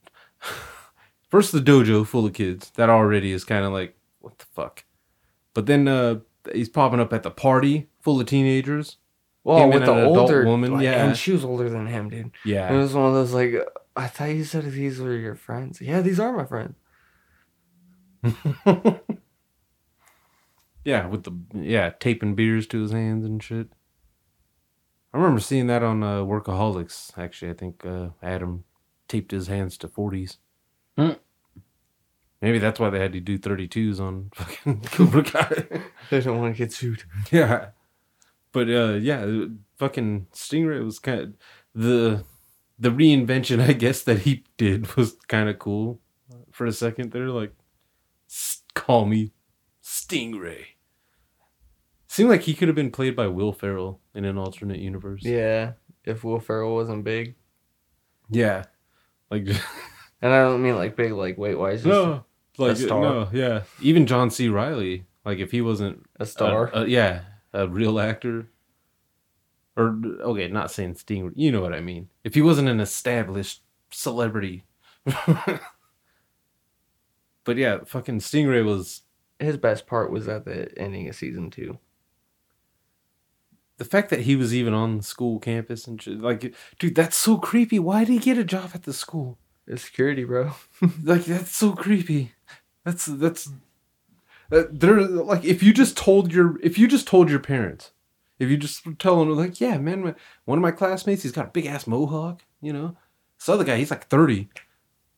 first the dojo full of kids. That already is kind of like what the fuck. But then uh he's popping up at the party full of teenagers. Well, with the an adult older woman, like, yeah. and she was older than him, dude. Yeah. It was one of those like, I thought you said these were your friends. Yeah, these are my friends. yeah, with the yeah, taping beers to his hands and shit. I remember seeing that on uh, Workaholics. Actually, I think uh, Adam taped his hands to 40s. Hmm. Maybe that's why they had to do 32s on fucking Cobra Kai. They don't want to get sued. yeah. But uh, yeah, fucking Stingray was kind of the the reinvention, I guess, that he did was kind of cool for a second there. Like, call me Stingray. Seemed like he could have been played by Will Ferrell in an alternate universe. Yeah, if Will Ferrell wasn't big, Yeah. Like, and I don't mean like big, like weight wise, no. Like, star. no, yeah. Even John C. Reilly, like, if he wasn't a star. Uh, uh, yeah, a real actor. Or okay, not saying Sting. You know what I mean. If he wasn't an established celebrity. but yeah, fucking Stingray was His best part was at the ending of season two. the fact that he was even on the school campus and shit. Like, dude, that's so creepy. Why did he get a job at the school? It's security, bro. Like, that's so creepy. That's that's. Uh, they're like if you just told your if you just told your parents if you just tell them like yeah man my, one of my classmates he's got a big ass mohawk you know this other guy he's like 30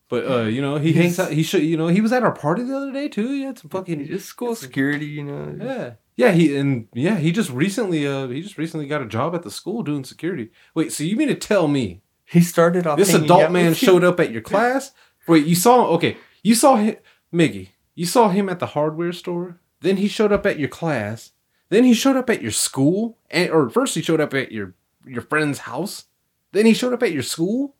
but uh you know he hangs out he should you know he was at our party the other day too he had some fucking Just school security, you know. yeah yeah he and yeah he just recently uh he just recently got a job at the school doing security wait so you mean to tell me He started off. this adult man showed up at your class. Wait, you saw him okay? You saw him, Miggy. You saw him at the hardware store. Then he showed up at your class. Then he showed up at your school. And or first he showed up at your your friend's house. Then he showed up at your school.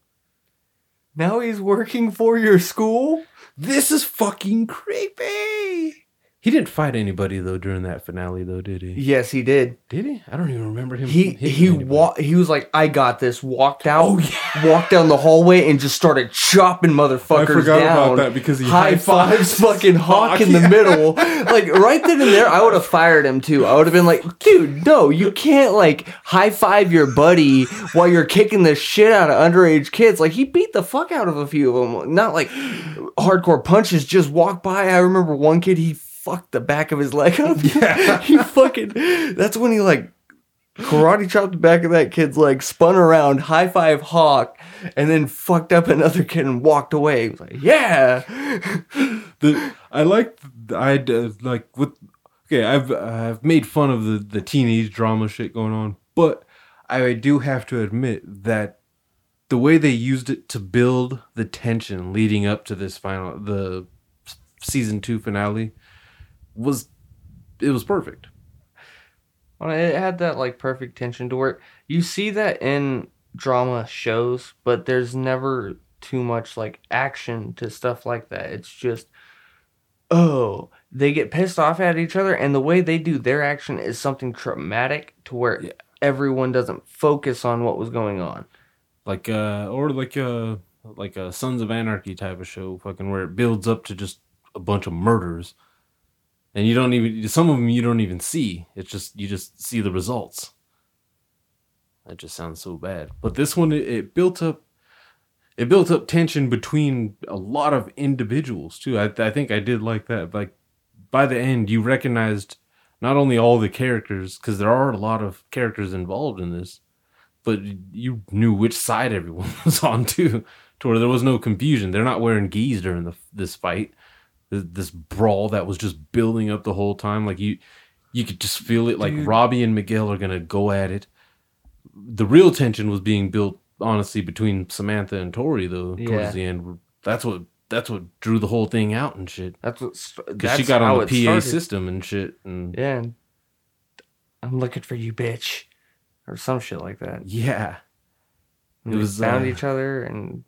Now he's working for your school. This is fucking creepy. He didn't fight anybody though during that finale though, did he? Yes, he did. Did he? I don't even remember him. He he wa- He was like, "I got this." Walked out. Oh, yeah. Walked down the hallway and just started chopping motherfuckers down. I forgot down. about that because he high fives fucking Hawk Hawk, in the yeah. middle. Like right then and there, I would have fired him too. I would have been like, "Dude, no, you can't like high five your buddy while you're kicking the shit out of underage kids." Like he beat the fuck out of a few of them. Not like hardcore punches. Just walk by. I remember one kid. He fucked the back of his leg up. Yeah. he fucking. That's when he like karate chopped the back of that kid's leg, spun around, high five Hawk, and then fucked up another kid and walked away. He was like, yeah. the I like I uh, like with okay I've I've made fun of the the teenage drama shit going on, but I do have to admit that the way they used it to build the tension leading up to this final the season two finale was it was perfect. Well, It had that like perfect tension to where you see that in drama shows, but there's never too much like action to stuff like that. It's just oh, they get pissed off at each other, and the way they do their action is something traumatic to where Yeah. everyone doesn't focus on what was going on. like uh or like a like a Sons of Anarchy type of show, fucking where it builds up to just a bunch of murders, and you don't even some of them you don't even see. It's just you just see the results. That just sounds so bad. But this one, it, it built up, it built up tension between a lot of individuals too. I I think I did like that. Like by the end, you recognized not only all the characters because there are a lot of characters involved in this but you knew which side everyone was on too, to where there was no confusion. They're not wearing gis during the, this fight, this, brawl that was just building up the whole time. Like you, you could just feel it. Like Dude. Robbie and Miguel are gonna go at it. The real tension was being built, honestly, between Samantha and Tori though. Yeah. Towards the end, that's what that's what drew the whole thing out and shit. That's what Because she got on the PA system and shit, and Yeah, and I'm looking for you, bitch, or some shit like that. yeah, And It was, found uh, each other and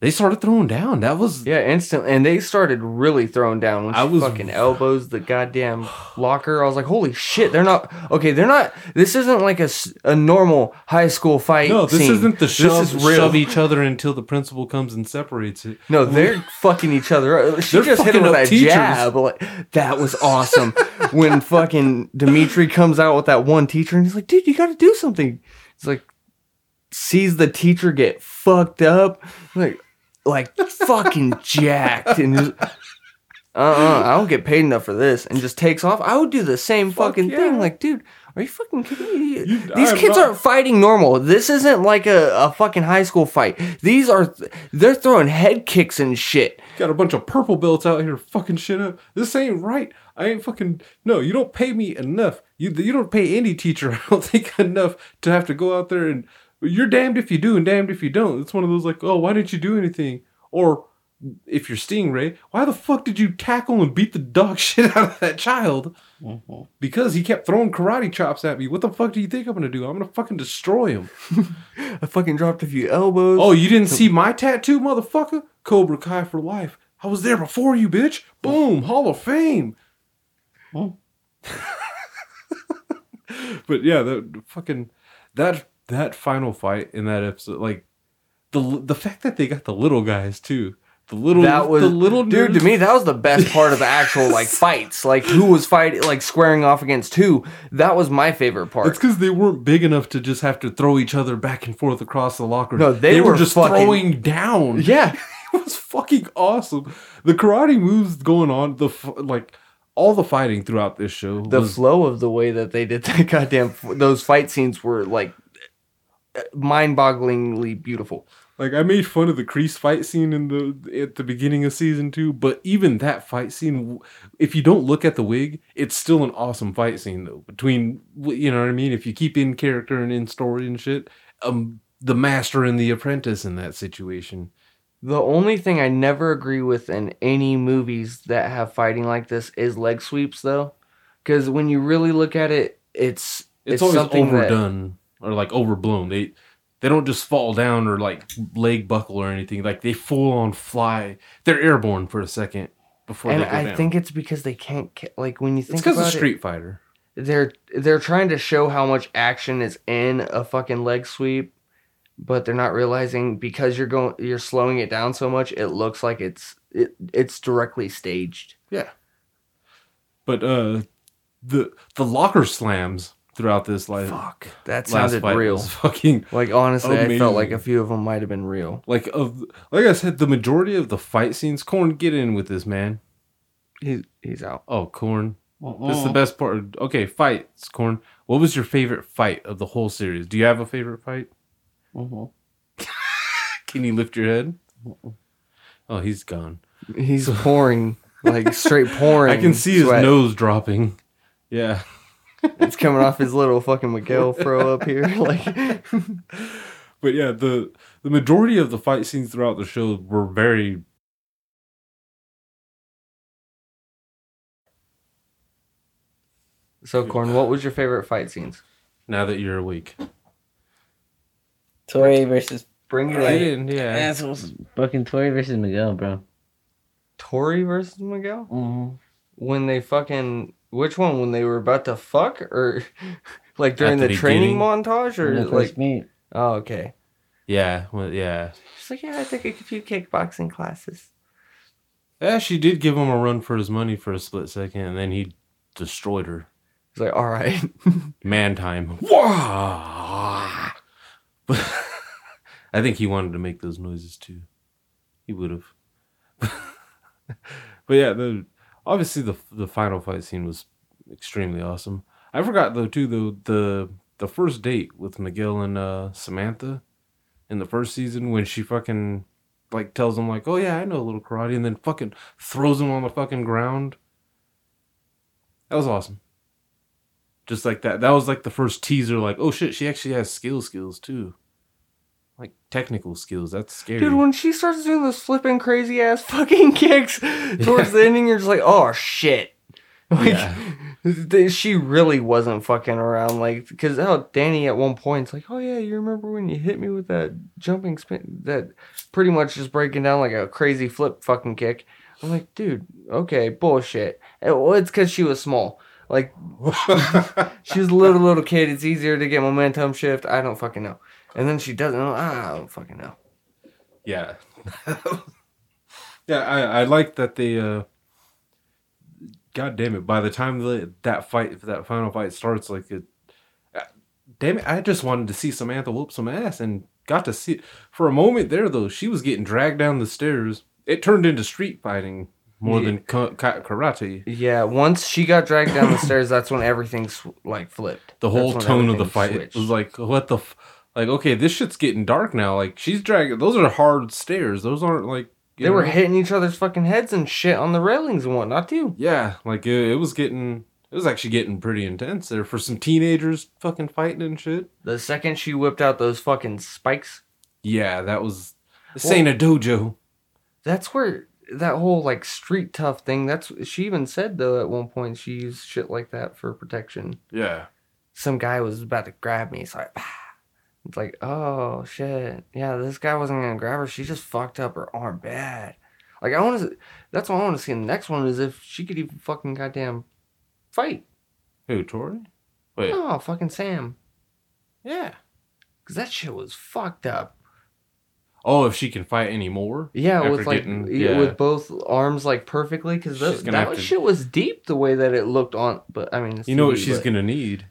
they started throwing down. That was Yeah, instantly, and they started really throwing down when I was- fucking elbows the goddamn locker. I was like, "Holy shit!" They're not okay. They're not. This isn't like a, a normal high school fight. No, this scene. isn't the shove, This is real. shove each other until the principal comes and separates it. No, they're fucking each other. up. She They're just hit him with that teachers. jab. Like, that was awesome. when fucking Dimitri comes out with that one teacher, and he's like, "Dude, you got to do something." It's like sees the teacher get fucked up, like like fucking jacked, and just, uh-uh, I don't get paid enough for this, and just takes off. I would do the same Fuck fucking yeah. thing. Like, dude, are you fucking kidding me? You- These kids not- aren't fighting normal. This isn't like a, a fucking high school fight. These are they're throwing head kicks and shit. Got a bunch of purple belts out here fucking shit up. This ain't right. I ain't fucking no. You don't pay me enough. You you don't pay any teacher. I don't think enough to have to go out there and you're damned if you do and damned if you don't. It's one of those like oh why didn't you do anything or if you're Stingray why the fuck did you tackle and beat the dog shit out of that child mm-hmm. because he kept throwing karate chops at me. What the fuck do you think I'm gonna do? I'm gonna fucking destroy him. I fucking dropped a few elbows. Oh, you didn't see my tattoo, motherfucker? Cobra Kai for life. I was there before you, bitch. Boom, Hall of Fame. Oh. but yeah, that fucking that that final fight in that episode, like the the fact that they got the little guys too. The little that was the little dude to me. That was the best part of the actual like fights, like who was fighting, like squaring off against who. That was my favorite part. It's because they weren't big enough to just have to throw each other back and forth across the locker. No, they were just fucking- throwing down. yeah, it was fucking awesome. The karate moves going on, the like all the fighting throughout this show the was flow of the way that they did that goddamn those fight scenes were like mind-bogglingly beautiful. like I made fun of the Kreese fight scene in the at the beginning of season two, but even that fight scene, if you don't look at the wig, it's still an awesome fight scene though. Between you know what I mean, if you keep in character and in story and shit, um, the master and the apprentice in that situation. The only thing I never agree with in any movies that have fighting like this is leg sweeps, though, because when you really look at it, it's It's, always something that- or like overblown. They they don't just fall down or like leg buckle or anything. Like they full on fly. They're airborne for a second before and they go I down. think it's because they can't ca- like when you think it's because about of Street Fighter. it, they're they're trying to show how much action is in a fucking leg sweep, but they're not realizing because you're going you're slowing it down so much, it looks like it's it, it's directly staged. Yeah. But uh the the locker slams throughout this life. Fuck, that last sounded fight real. was fucking Like honestly, I felt like a few of them might have been real. like of like I said, the majority of the fight scenes. Corn, get in with this man. He's he's out. Oh, Corn. This Mm. is the best part. Okay, fights, Corn. What was your favorite fight of the whole series? Do you have a favorite fight? Mhm. Can you lift your head? Oh, he's gone. He's pouring like straight pouring. I can see his nose dropping. Yeah. It's coming off his little fucking Miguel fro up here. Like but yeah, the the majority of the fight scenes throughout the show were very So, Corn, what was your favorite fight scenes? now that you're awake. Tori versus Bring it I in. didn't, yeah. assholes. Fucking Tori versus Miguel, bro. Tori versus Miguel? Mm-hmm. When they fucking. Which one? When they were about to fuck? Or like during At the, the training montage? Or When they like. first meet. Oh, okay. Yeah, well, yeah. She's like, yeah, I took a few kickboxing classes. Yeah, she did give him a run for his money for a split second, and then he destroyed her. He's like, all right. Man time. Wah! But I think he wanted to make those noises too. He would have. but yeah, the obviously the the final fight scene was extremely awesome. I forgot though too though the the first date with Miguel and uh, Samantha in the first season when she fucking like tells him like, "Oh yeah, I know a little karate," and then fucking throws him on the fucking ground. That was awesome. Just like that. That was like the first teaser. Like, oh shit, she actually has skill skills too. Like technical skills. That's scary. Dude, when she starts doing those flipping crazy ass fucking kicks towards the ending, you're just like, oh shit. Like, Yeah. she really wasn't fucking around. Like, because how oh, Danny at one point is like, oh yeah, you remember when you hit me with that jumping spin? That pretty much just breaking down like a crazy flip fucking kick. I'm like, dude, okay, bullshit. It, well, it's because she was small. Like, she was a little little kid. It's easier to get momentum shift. I don't fucking know. And then she doesn't. I don't fucking know. Yeah. yeah, I, I like that the. uh God damn it, by the time the, that fight that final fight starts, like it uh, damn it, I just wanted to see Samantha whoop some ass and got to see for a moment there though, she was getting dragged down the stairs. It turned into street fighting more Yeah. than ka- ka- karate. Yeah, once she got dragged down the stairs, that's when everything sw- like flipped. The whole tone of the fight switched. was like, what the, f-? Like, okay, this shit's getting dark now. Like, she's dragging. Those are hard stairs. Those aren't like they were hitting each other's fucking heads and shit on the railings and whatnot too. Yeah, like it, it was getting, it was actually getting pretty intense there for some teenagers fucking fighting and shit. The second she whipped out those fucking spikes, Yeah, that was. This ain't a dojo. that's where that whole like street tough thing. That's she even said though at one point she used shit like that for protection. Yeah. Some guy was about to grab me, so I. It's like, oh shit, yeah, this guy wasn't gonna grab her. She just fucked up her arm bad. Like I want to, that's what I want to see in the next one is if she could even fucking goddamn fight. Who, Tori? Wait. Oh, fucking Sam. Yeah. Because that shit was fucked up. Oh, if she can fight anymore? Yeah, with like getting- yeah, with both arms like perfectly. Because that, that to- shit was deep the way that it looked on. But I mean, it's You know what she's but- gonna need?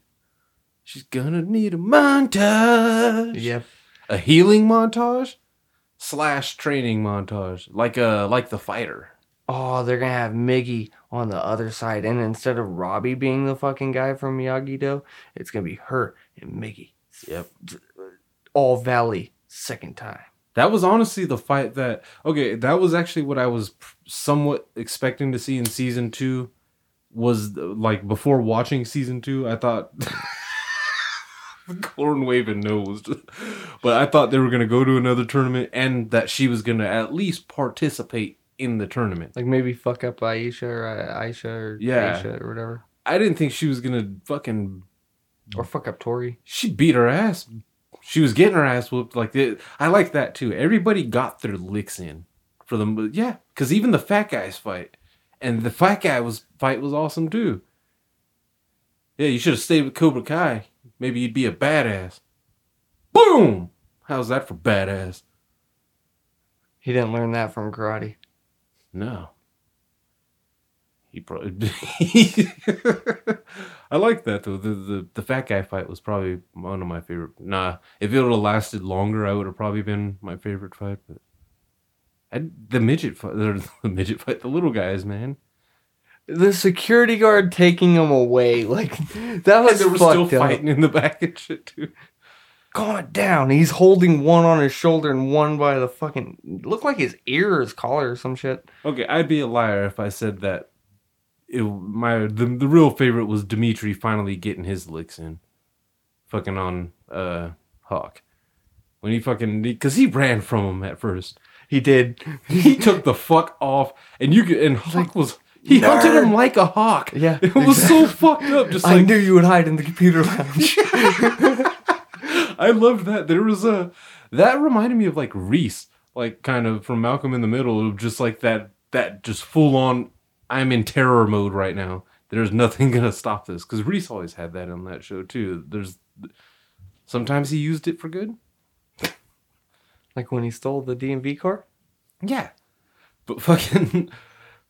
She's gonna need a montage. Yep. A healing montage slash training montage, like a like the fighter. Oh, they're gonna have Miggy on the other side, and instead of Robbie being the fucking guy from Miyagi Do, it's gonna be her and Miggy. Yep. All Valley second time. That was honestly the fight that okay. That was actually what I was somewhat expecting to see in season two. Was like before watching season two, I thought corn waving nose, but I thought they were gonna go to another tournament and that she was gonna at least participate in the tournament. Like maybe fuck up Aisha or uh, Aisha or Yeah. Aisha or whatever, I didn't think she was gonna fucking. or fuck up Tori. She beat her ass. She was getting her ass whooped. Like it, I like that too. Everybody got their licks in for them. Yeah, because even the fat guys fight, and the fat guy was fight was awesome too. Yeah, you should have stayed with Cobra Kai. Maybe you'd be a badass. Boom! How's that for badass? He didn't learn that from karate. No. He probably. I like that though. The, the the fat guy fight was probably one of my favorite. Nah, if it would have lasted longer, I would have probably been my favorite fight. But I, the midget fight, the, the midget fight, the little guys, man. The security guard taking him away, like that was they were still up. fighting in the back and shit too. It down. He's holding one on his shoulder and one by the fucking looked like his ear or his collar or some shit. Okay, I'd be a liar if I said that. It, my the the real favorite was Dimitri finally getting his licks in, fucking on uh Hawk. when he fucking because he ran from him at first. He did. He took the fuck off, and you could and Hawk was he hunted him like a hawk. Yeah, it was so fucked up. Just I like knew you would hide in the computer lounge. I loved that. There was a that reminded me of like Reese, like kind of from Malcolm in the Middle, of just like that that just full on. I'm in terror mode right now. There's nothing gonna stop this because Reese always had that on that show too. There's sometimes he used it for good. like when he stole the DMV car. Yeah, but fucking,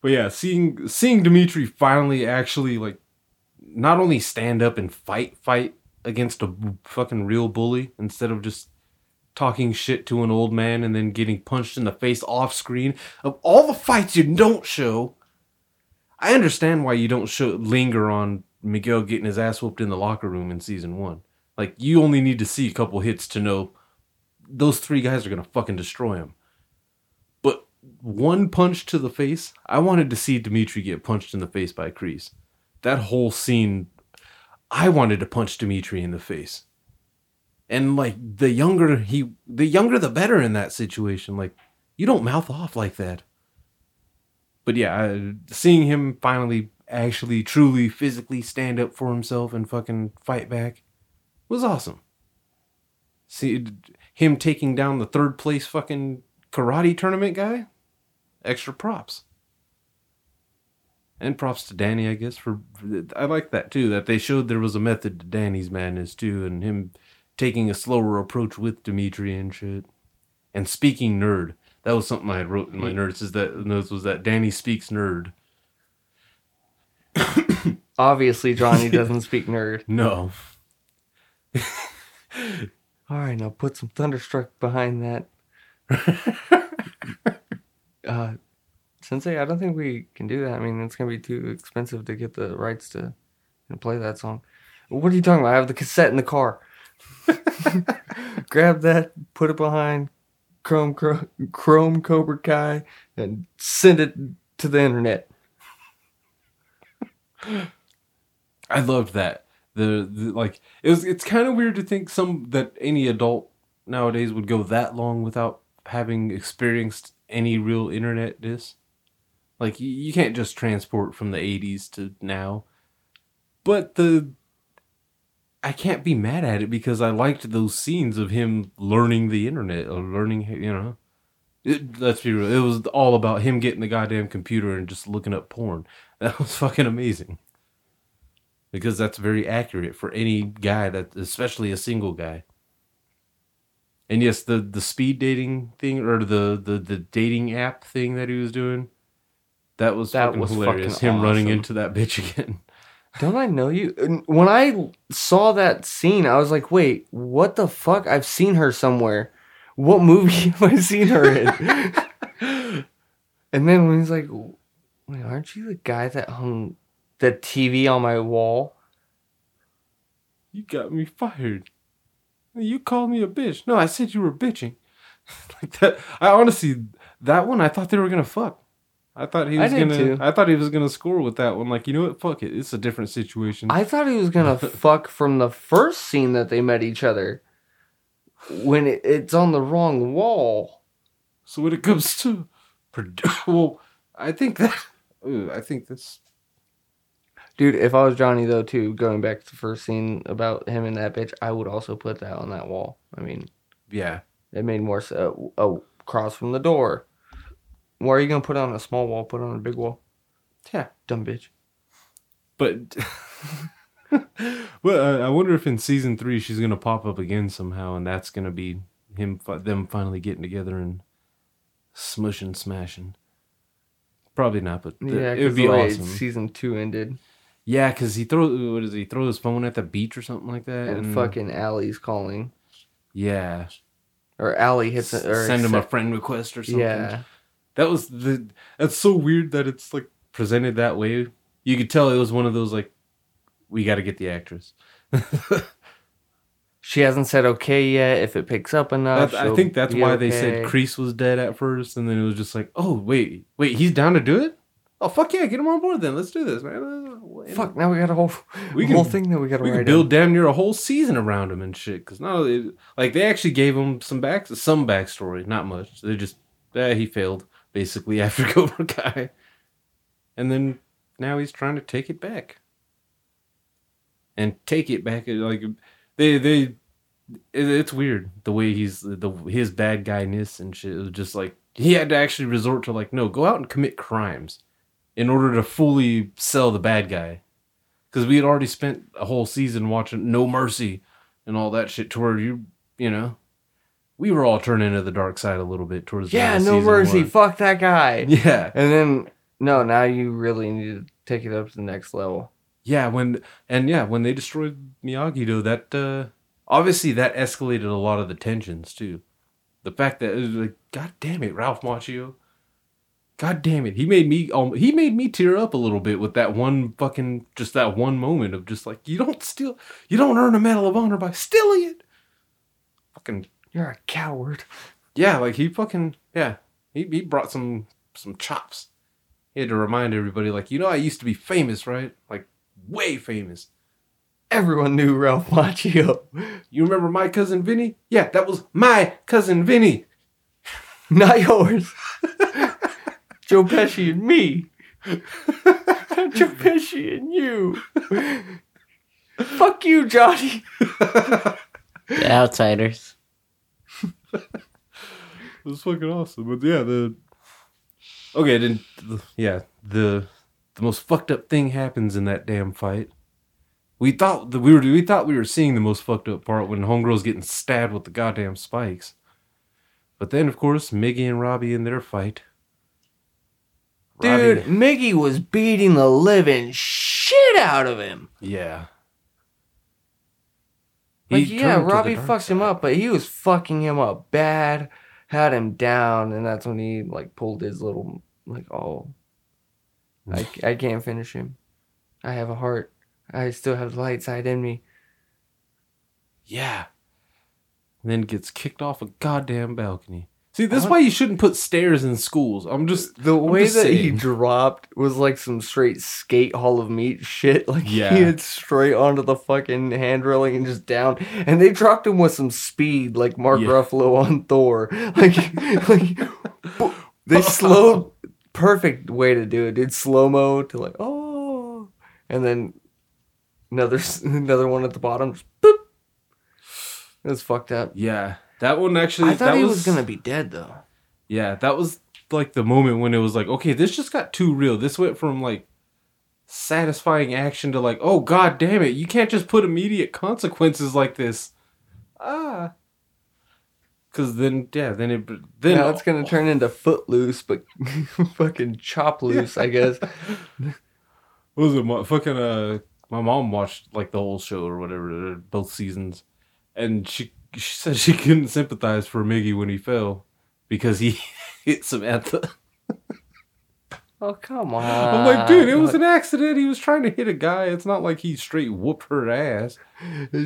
but yeah, seeing seeing Dimitri finally actually like not only stand up and fight fight against a fucking real bully instead of just talking shit to an old man and then getting punched in the face off screen of all the fights you don't show. I understand why you don't show linger on Miguel getting his ass whooped in the locker room in season one. Like you only need to see a couple hits to know those three guys are gonna fucking destroy him. One punch to the face, I wanted to see Dimitri get punched in the face by Kreese. That whole scene, I wanted to punch Dimitri in the face. And like the younger he, the younger the better in that situation. Like you don't mouth off like that. But yeah, seeing him finally actually truly physically stand up for himself and fucking fight back was awesome. See him taking down the third place fucking karate tournament guy, extra props. And props to Danny, I guess, for, for I like that too. That they showed there was a method to Danny's madness too, and him taking a slower approach with Dimitri and shit. And speaking nerd, that was something I had wrote in my notes. Is that notes was that Danny speaks nerd. Obviously, Johnny doesn't speak nerd. No, All right, now put some thunderstruck behind that. uh, Sensei, I don't think we can do that. I mean, it's gonna be too expensive to get the rights to, play that song. What are you talking about? I have the cassette in the car. Grab that, put it behind Chrome Chrome, Chrome Cobra Kai, and send it to the internet. I loved that. The, the like it was. It's kind of weird to think some that any adult nowadays would go that long without having experienced any real internet dis. Like you, you can't just transport from the '80s to now. But the I can't be mad at it because I liked those scenes of him learning the internet or learning, you know. It, let's be real. It was all about him getting the goddamn computer and just looking up porn. That was fucking amazing. Because that's very accurate for any guy that, especially a single guy. And yes, the the speed dating thing or the the the dating app thing that he was doing, that was That fucking was hilarious. fucking him running into that bitch again. Don't I know you? When I saw that scene, I was like, wait, what the fuck? I've seen her somewhere. What movie have I seen her in? and then when he's like, wait, aren't you the guy that hung the TV on my wall? You got me fired. You called me a bitch. No, I said you were bitching. like that. I honestly, that one, I thought they were gonna fuck. I thought he was did gonna. too. I thought he was gonna score with that one. Like you know what? Fuck it. It's a different situation. I thought he was gonna fuck from the first scene that they met each other. When it, it's on the wrong wall. so when it comes to, produ- well, I think that. Ooh, I think this. Dude, if I was Johnny though too, going back to the first scene about him and that bitch, I would also put that on that wall. I mean, Yeah. It made more sense. Uh, across from the door. Why are you gonna put it on a small wall? Put it on a big wall. Yeah. Dumb bitch. But. well, I wonder if in season three she's gonna pop up again somehow, and that's gonna be him, them finally getting together and smushing, smashing. Probably not, but Yeah, it would be awesome. season two ended, Yeah, because he throw what does he throw his phone at the beach or something like that, and fucking Ali's calling, yeah, or Allie hits it, or send him a friend request or something. Yeah, that was the. That's so weird that it's like presented that way. You could tell it was one of those like, we got to get the actress. she hasn't said okay yet. If it picks up enough, I think that's why they said okay. Kreese was dead at first, and then it was just like, oh wait, wait, he's down to do it. Oh fuck yeah, get him on board then. Let's do this, man. Fuck, now we got a whole We can- whole thing that we got to We could build damn near a whole season around him and shit. Because not only, like they actually gave him some back some backstory, not much. They just eh, he failed basically after Cobra Kai, and then now he's trying to take it back and take it back. Like they they, it, it's weird the way he's the his bad guyness and shit. It was just like he had to actually resort to like no, go out and commit crimes in order to fully sell the bad guy because we had already spent a whole season watching No Mercy and all that shit. To where you, you know, we were all turning to the dark side a little bit towards. the Yeah, no mercy. one. Fuck that guy. Yeah, And then no, now you really need to take it up to the next level. yeah. When and yeah, when they destroyed Miyagi, though, that uh obviously that escalated a lot of the tensions too. The fact that it was like, God damn it, Ralph Macchio. God damn it, he made me um, he made me tear up a little bit with that one fucking just that one moment of just like you don't steal, you don't earn a medal of honor by stealing it. Fucking You're a coward. yeah, like he fucking yeah, he he brought some some chops. He had to remind everybody like you know I used to be famous, right? Like way famous. Everyone knew Ralph Macchio. You remember my cousin Vinny? Yeah, that was my cousin Vinny. Not yours. Joe Pesci and me. Not Joe Pesci and you. Fuck you, Johnny. The outsiders. It was fucking awesome. But yeah, the okay, then the, yeah, the the most fucked up thing happens in that damn fight. We thought that we were we thought we were seeing the most fucked up part when Homegirl's getting stabbed with the goddamn spikes. But then, of course, Miggy and Robbie in their fight. Dude, Robbie- Mickey was beating the living shit out of him. yeah. Like, He yeah, turned to the Robbie fucks fucked him up, but he was fucking him up bad, had him down, and that's when he like pulled his little like, oh, I, I can't finish him. I have a heart. I still have the light side in me. Yeah. And then gets kicked off a goddamn balcony. See, this is why you shouldn't put stairs in schools. I'm just The way just that he dropped was like some straight skate hall of meat shit. Like Yeah. he hit straight onto the fucking hand railing and just down. And they dropped him with some speed, like Mark Yeah. Ruffalo on Thor. Like, like they slowed. Perfect way to do it, dude. Slow mo to like oh, and then another another one at the bottom. Just boop. It was fucked up. yeah. That one actually I thought that he was, was gonna be dead though. Yeah, that was like the moment when it was like, okay, this just got too real. This went from like satisfying action to like, oh god damn it, you can't just put immediate consequences like this. Ah. Cause then yeah, then it then now it's gonna turn into Footloose, but fucking chop loose, I guess. what was it my fucking uh my mom watched like the whole show or whatever, both seasons. And she she said she couldn't sympathize for Miggy when he fell because he hit Samantha. Oh come on! I'm like, dude, it was an accident. He was trying to hit a guy. It's not like he straight whooped her ass.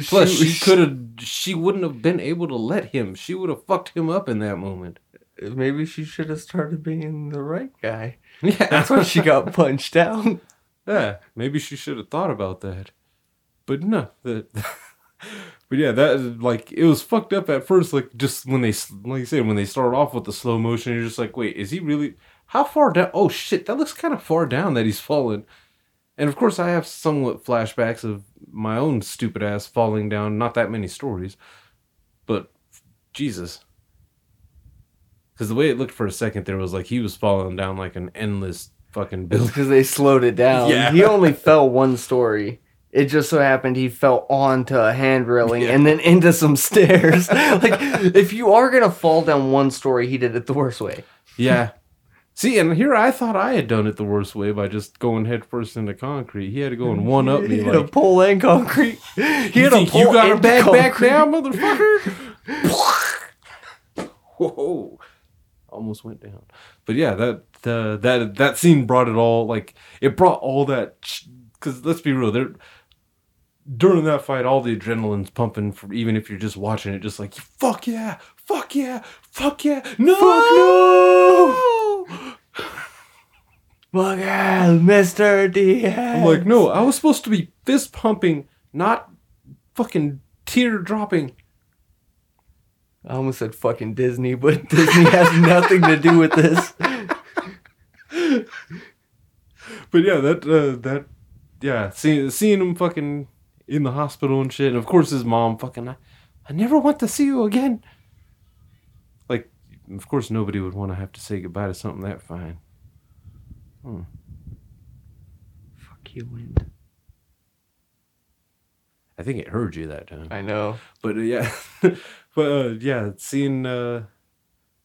Plus, she could have, she wouldn't have been able to let him. She would have fucked him up in that moment. Maybe she should have started being the right guy. Yeah, That's why she got punched out. Yeah, maybe she should have thought about that. But no, that. But yeah, that like it was fucked up at first. Like just when they, like you said, when they start off with the slow motion, you're just like, wait, is he really? How far down? Oh shit, that looks kind of far down that he's fallen. And of course, I have somewhat flashbacks of my own stupid ass falling down. Not that many stories, but Jesus, because the way it looked for a second there was like he was falling down like an endless fucking building. because they slowed it down. Yeah. He only fell one story. It just so happened he fell onto a hand railing Yeah. and then into some stairs. like, if you are gonna fall down one story, he did it the worst way. Yeah. See, and here I thought I had done it the worst way by just going headfirst into concrete. He had to go and one up He me had a pole and concrete. He had a think you got a and back concrete. now, motherfucker? Whoa. Almost went down. But yeah, that uh, that that scene brought it all like it brought all that cuz let's be real, there during that fight all the adrenaline's pumping for even if you're just watching it just like fuck yeah, fuck yeah, fuck yeah. No! Fuck no! Look Mr. Diaz. I'm like, no, I was supposed to be fist pumping, not fucking tear dropping. I almost said fucking Disney, but Disney has nothing to do with this. But yeah, that uh, that yeah, seeing seeing him fucking in the hospital and shit, and of course his mom fucking, I, I never want to see you again. Like, of course nobody would want to have to say goodbye to something that fine. Fuck you, wind. I think it heard you that time. I know. But uh, yeah, but uh, yeah, seeing uh,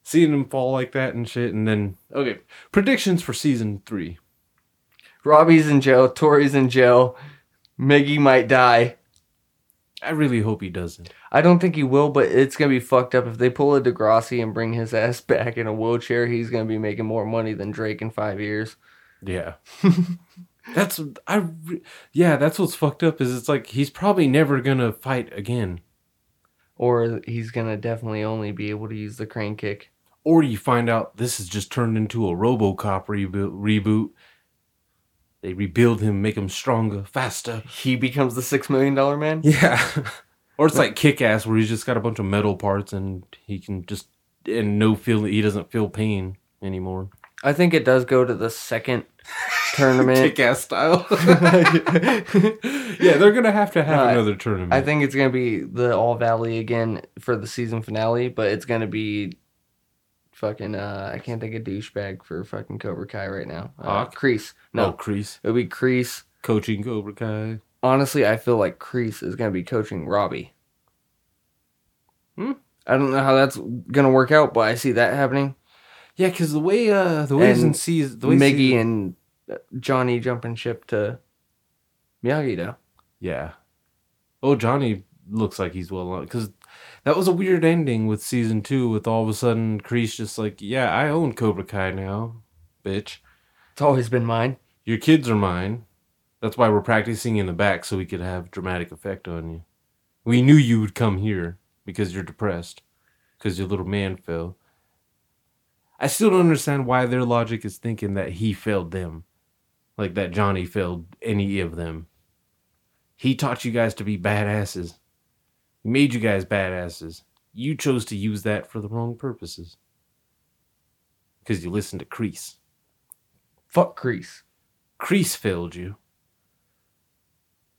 seeing him fall like that and shit, and then okay, predictions for season three. Robbie's in jail. Tori's in jail. Miggy might die. I really hope he doesn't. I don't think he will, but it's gonna be fucked up if they pull a Degrassi and bring his ass back in a wheelchair. He's gonna be making more money than Drake in five years. Yeah. that's I re- yeah, that's what's fucked up is it's like he's probably never going to fight again. Or he's gonna definitely only be able to use the crane kick. Or you find out this has just turned into a RoboCop reboot. They rebuild him, make him stronger, faster. He becomes the six million dollar man. Yeah. or it's like kick ass where he's just got a bunch of metal parts and he can just and no feel he doesn't feel pain anymore. I think it does go to the second tournament. Kick ass style. yeah, they're gonna have to have Uh, another tournament. I think it's gonna be the All Valley again for the season finale, but it's gonna be fucking uh I can't think of douchebag for fucking Cobra Kai right now. Uh, Hawk? Kreese. no No, Kreese. it'll be Kreese. Coaching Cobra Kai. Honestly, I feel like Kreese is gonna be coaching Robbie. Hmm. I don't know how that's gonna work out, but I see that happening. Yeah, because the way uh the way And in sees the way Miggy season- and uh, Johnny jumping ship to Miyagi Do. yeah. Oh, Johnny looks like he's well on because that was a weird ending with season two. With all of a sudden, Kreese just like, yeah, I own Cobra Kai now, bitch. It's always been mine. Your kids are mine. That's why we're practicing in the back so we could have dramatic effect on you. We knew you would come here because you're depressed because your little man fell. I still don't understand why their logic is thinking that he failed them. Like that Johnny failed any of them. He taught you guys to be badasses. He made you guys badasses. You chose to use that for the wrong purposes. Because you listened to Kreese. Fuck Kreese. Kreese failed you.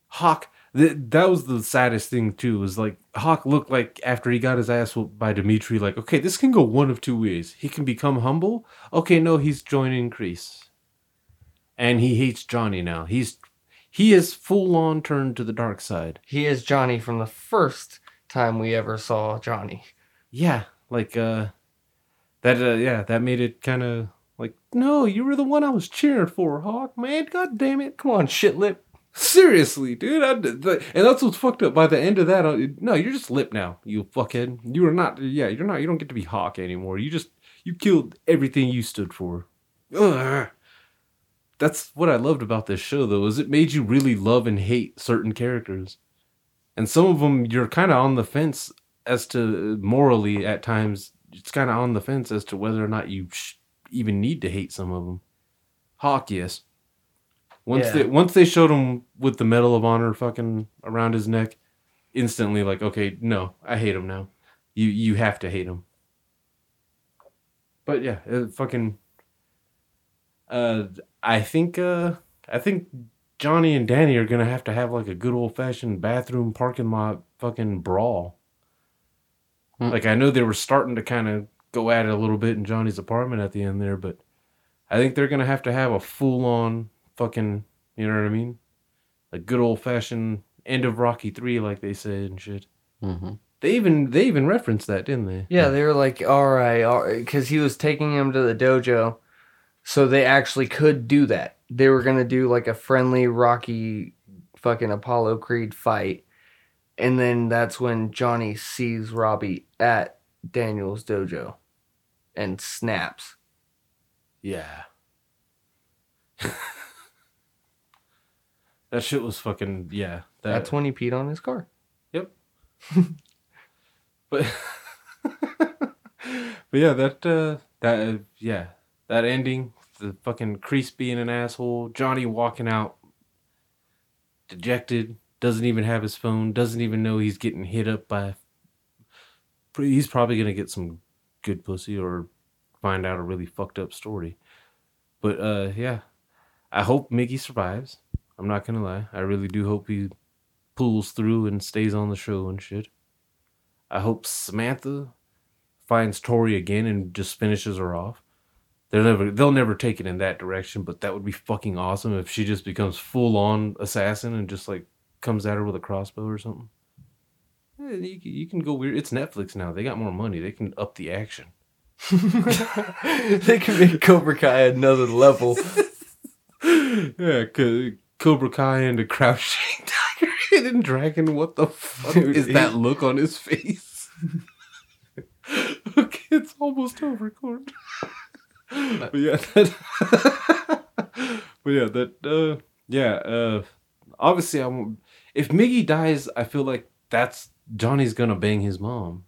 Hawk, th- that was the saddest thing too. Was like Hawk looked like after he got his ass whooped by Demetri, like okay, this can go one of two ways. He can become humble. Okay, no, he's joining Kreese, and he hates Johnny now. He's he is full on turned to the dark side. He is Johnny from the first time we ever saw Johnny. Yeah, like uh, that. Uh, yeah, that made it kind of like no, you were the one I was cheering for, Hawk. Man, god damn it. Come on, shit lip. Seriously, dude. I, the, and that's what's fucked up. By the end of that, I, no, you're just lip now, you fuckhead. You are not. Yeah, you're not. You don't get to be Hawk anymore. You just you killed everything you stood for. Ugh. That's what I loved about this show, though, is it made you really love and hate certain characters, and some of them you're kind of on the fence as to morally at times. It's kind of on the fence as to whether or not you sh- even need to hate some of them. Hawk, yes. Once Yeah. they once they showed him with the Medal of Honor fucking around his neck, instantly like, okay, no, I hate him now. You you have to hate him. But yeah, it fucking. Uh, I think uh, I think Johnny and Danny are gonna have to have like a good old fashioned bathroom parking lot fucking brawl. Hmm. Like I know they were starting to kind of go at it a little bit in Johnny's apartment at the end there, but I think they're gonna have to have a full on fucking, you know what I mean? A good old fashioned end of Rocky Three, like they said and shit. Mm-hmm. They even they even referenced that, didn't they? Yeah, they were like, all right, all right, because he was taking him to the dojo, so they actually could do that. They were gonna do like a friendly Rocky, fucking Apollo Creed fight, and then that's when Johnny sees Robbie at Daniel's dojo, and snaps. Yeah. that shit was fucking yeah. That, That's when he peed on his car. Yep. but but yeah, that uh that uh, yeah, that ending the fucking Kreese being an asshole, Johnny walking out dejected, doesn't even have his phone, doesn't even know he's getting hit up by. He's probably gonna get some good pussy or find out a really fucked up story. But uh, yeah, I hope Mickey survives. I'm not gonna lie. I really do hope he pulls through and stays on the show and shit. I hope Samantha finds Tori again and just finishes her off. They'll never they'll never take it in that direction, but that would be fucking awesome if she just becomes full on assassin and just like comes at her with a crossbow or something. You, can- you can go weird. It's Netflix now. They got more money. They can up the action. they can make Cobra Kai another level. Yeah, Co- Cobra Kai and the crouching tiger hidden dragon. What the fuck Dude, is that look on his face? okay, it's almost over, Court. But yeah, that, but yeah, that uh, yeah. Uh, obviously, I won't. If Miggy dies, I feel like that's Johnny's gonna bang his mom.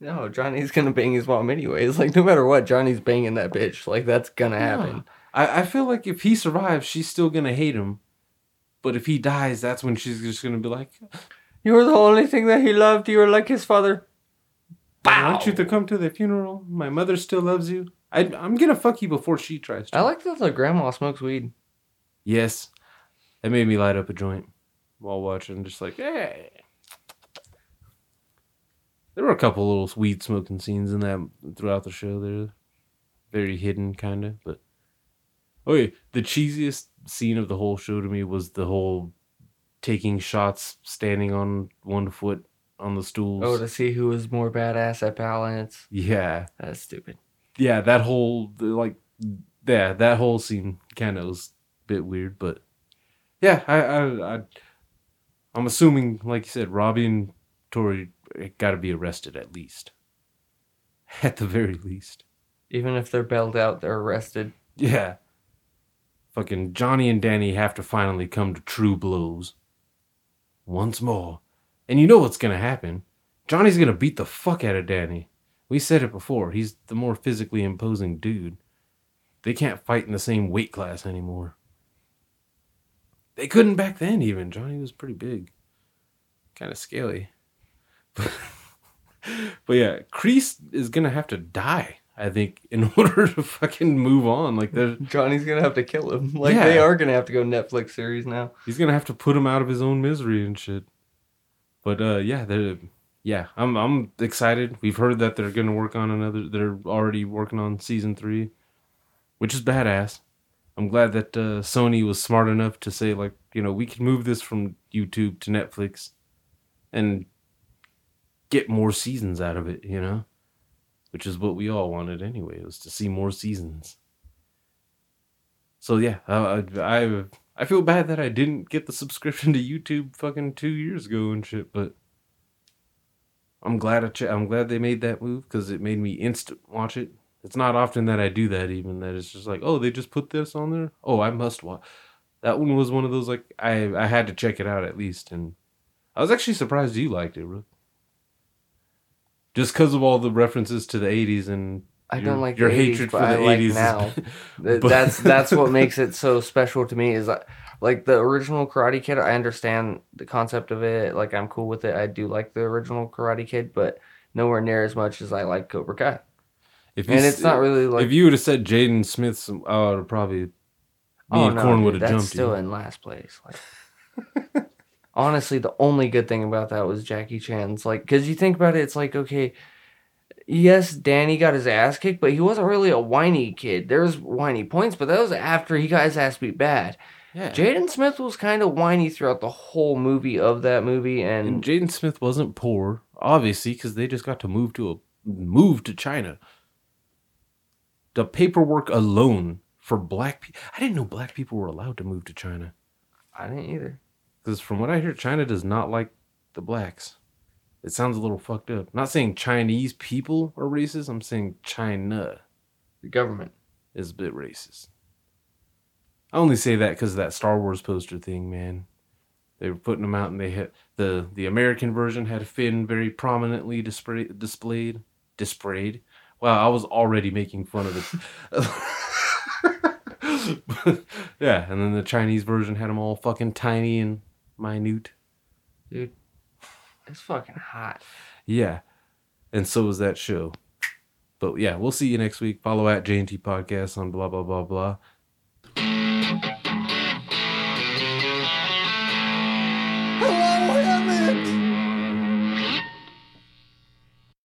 No, Johnny's gonna bang his mom anyways. Like no matter what, Johnny's banging that bitch. Like that's gonna happen. I, I feel like if he survives, she's still gonna hate him. But if he dies, that's when she's just gonna be like, You were the only thing that he loved. You were like his father. I want you to come to the funeral. My mother still loves you. I, I'm gonna fuck you before she tries to. I like that the grandma smokes weed. Yes, that made me light up a joint while watching. Just like, hey. There were a couple little weed smoking scenes in that throughout the show. They're very hidden, kind of. But oh yeah, the cheesiest scene of the whole show to me was the whole taking shots, standing on one foot on the stools. Oh, to see who was more badass at balance. yeah, That's stupid. Yeah, that whole like yeah, that whole scene kind of was a bit weird, but yeah, I I, I I'm assuming, like you said, Robbie and Tori eh, got to be arrested at least, at the very least. Even if they're bailed out, they're arrested. Yeah, fucking Johnny and Danny have to finally come to true blows once more, and you know what's gonna happen. Johnny's gonna beat the fuck out of Danny. We said it before. He's the more physically imposing dude. They can't fight in the same weight class anymore. They couldn't back then, even. Johnny was pretty big. Kind of scaly. But, but yeah, Kreese is going to have to die, I think, in order to fucking move on. Like, Johnny's gonna have to kill him. Like Yeah. they are gonna have to go Netflix series now. he's going to have to put him out of his own misery and shit. But uh, yeah, they're. Yeah, I'm I'm excited. We've heard that they're going to work on another. They're already working on season three, which is badass. I'm glad that uh, Sony was smart enough to say like, you know, we can move this from YouTube to Netflix, and get more seasons out of it. You know, which is what we all wanted anyway. Was to see more seasons. So yeah, I I I feel bad that I didn't get the subscription to YouTube fucking two years ago and shit, but I'm glad I ch- I'm glad they made that move because it made me instant watch it. It's not often that I do that. Even that it's just like, oh, they just put this on there. Oh, I must watch. That one was one of those like I I had to check it out at least, and I was actually surprised you liked it, Rook. Just because of all the references to the '80s and I your- don't like your the 80s, hatred for the I 80s is- now. But- that's that's what makes it so special to me. Is like the original Karate Kid? I understand the concept of it. Like I'm cool with it. I do like the original Karate Kid, but nowhere near as much as I like Cobra Kai. If you And it's not really like if you would have said Jaden Smith's, I would have probably me oh, and Corn would have that's jumped still you. in last place. Like, honestly, the only good thing about that was Jackie Chan's. Like, because you think about it, it's like okay, yes, Danny got his ass kicked, but he wasn't really a whiny kid. There was whiny points, but that was after he got his ass beat bad. Yeah. Jaden Smith was kind of whiny throughout the whole movie of that movie, and and Jaden Smith wasn't poor, obviously, because they just got to move to a move to China. The paperwork alone for black people, I didn't know black people were allowed to move to China. I didn't either. Because from what I hear, China does not like the blacks. It sounds a little fucked up. I'm not saying Chinese people are racist. I'm saying China. The government. is a bit racist. I only say that because of that Star Wars poster thing, man. They were putting them out, and they had the the American version had Finn very prominently displayed. Displayed. Wow, I was already making fun of it. yeah, and then the Chinese version had them all fucking tiny and minute. Dude, it's fucking hot. Yeah, and so was that show. But yeah, we'll see you next week. Follow at JNT Podcast on blah blah blah blah. Thank you.